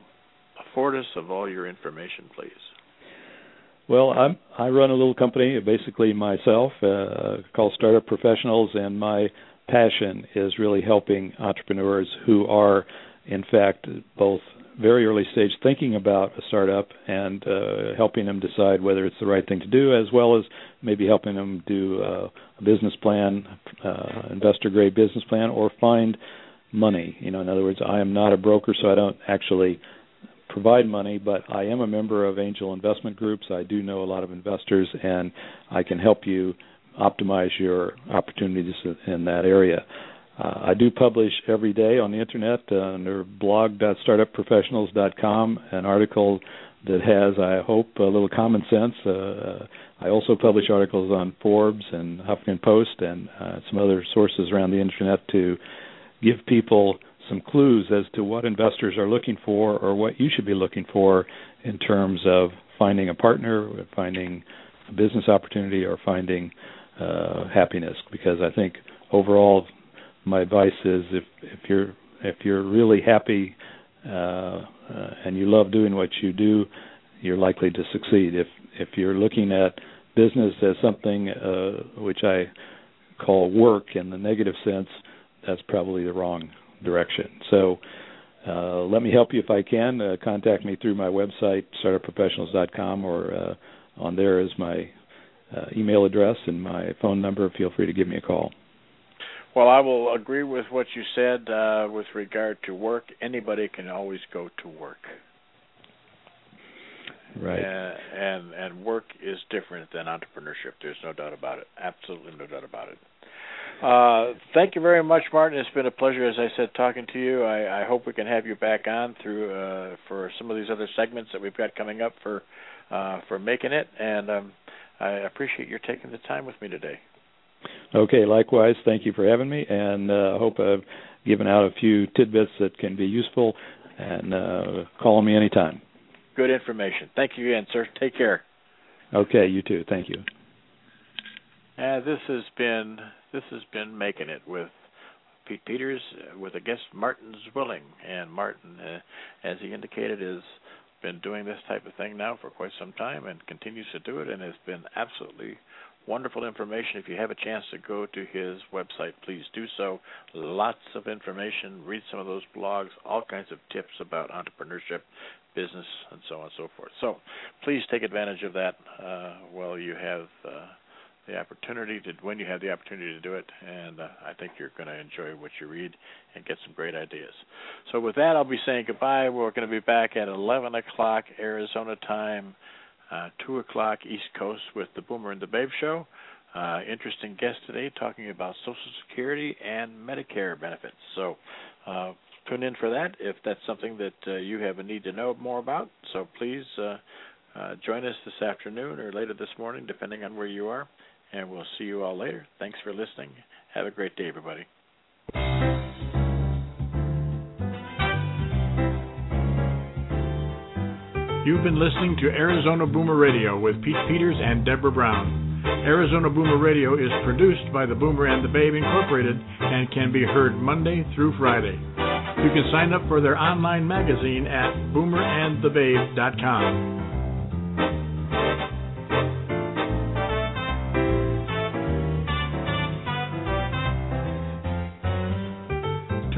afford us of all your information, please. Well, I'm, I run a little company, basically myself, uh, called Startup Professionals, and my passion is really helping entrepreneurs who are, in fact, both very early stage thinking about a startup and uh, helping them decide whether it's the right thing to do, as well as maybe helping them do uh, a business plan, uh, investor grade business plan, or find money. You know, in other words, I am not a broker, so I don't actually provide money, but I am a member of angel investment groups. I do know a lot of investors, and I can help you optimize your opportunities in that area. Uh, I do publish every day on the internet uh, under blog.startupprofessionals.com an article that has, I hope, a little common sense. Uh, I also publish articles on Forbes and Huffington Post and uh, some other sources around the internet to give people some clues as to what investors are looking for or what you should be looking for in terms of finding a partner, finding a business opportunity, or finding uh, happiness. Because I think overall, my advice is if if you're if you're really happy uh, uh, and you love doing what you do, you're likely to succeed. If if you're looking at business as something uh, which I call work in the negative sense, that's probably the wrong direction. So uh, let me help you if I can. Uh, contact me through my website, startupprofessionals.com, or uh, on there is my uh, email address and my phone number. Feel free to give me a call. Well, I will agree with what you said uh, with regard to work. Anybody can always go to work. Right. Uh, and and work is different than entrepreneurship. There's no doubt about it. Absolutely no doubt about it. Uh, thank you very much, Martin. It's been a pleasure, as I said, talking to you. I, I hope we can have you back on through uh, for some of these other segments that we've got coming up for uh, for making it. And um, I appreciate your taking the time with me today. Okay, likewise. Thank you for having me, and uh, I hope I've given out a few tidbits that can be useful. And uh, call me anytime. Good information. Thank you again, sir. Take care. Okay, you too. Thank you. Uh, this has been this has been making it with Pete Peters uh, with a guest Martin Zwilling, and Martin, uh, as he indicated, has been doing this type of thing now for quite some time and continues to do it, and has been absolutely wonderful information. If you have a chance to go to his website, please do so. Lots of information. Read some of those blogs. All kinds of tips about entrepreneurship, business, and so on and so forth. So please take advantage of that uh, while you have. Uh, the opportunity to when you have the opportunity to do it, and uh, I think you're going to enjoy what you read and get some great ideas. So with that, I'll be saying goodbye. We're going to be back at 11 o'clock Arizona time, uh, 2 o'clock East Coast with the Boomer and the Babe Show. Uh, interesting guest today talking about Social Security and Medicare benefits. So uh, tune in for that if that's something that uh, you have a need to know more about. So please. Uh, uh, join us this afternoon or later this morning, depending on where you are and we'll see you all later. Thanks for listening. Have a great day, everybody. You've been listening to Arizona Boomer Radio with Pete Peters and Deborah Brown. Arizona Boomer Radio is produced by the Boomer and the Babe Incorporated and can be heard Monday through Friday. You can sign up for their online magazine at boomerandthebabe.com.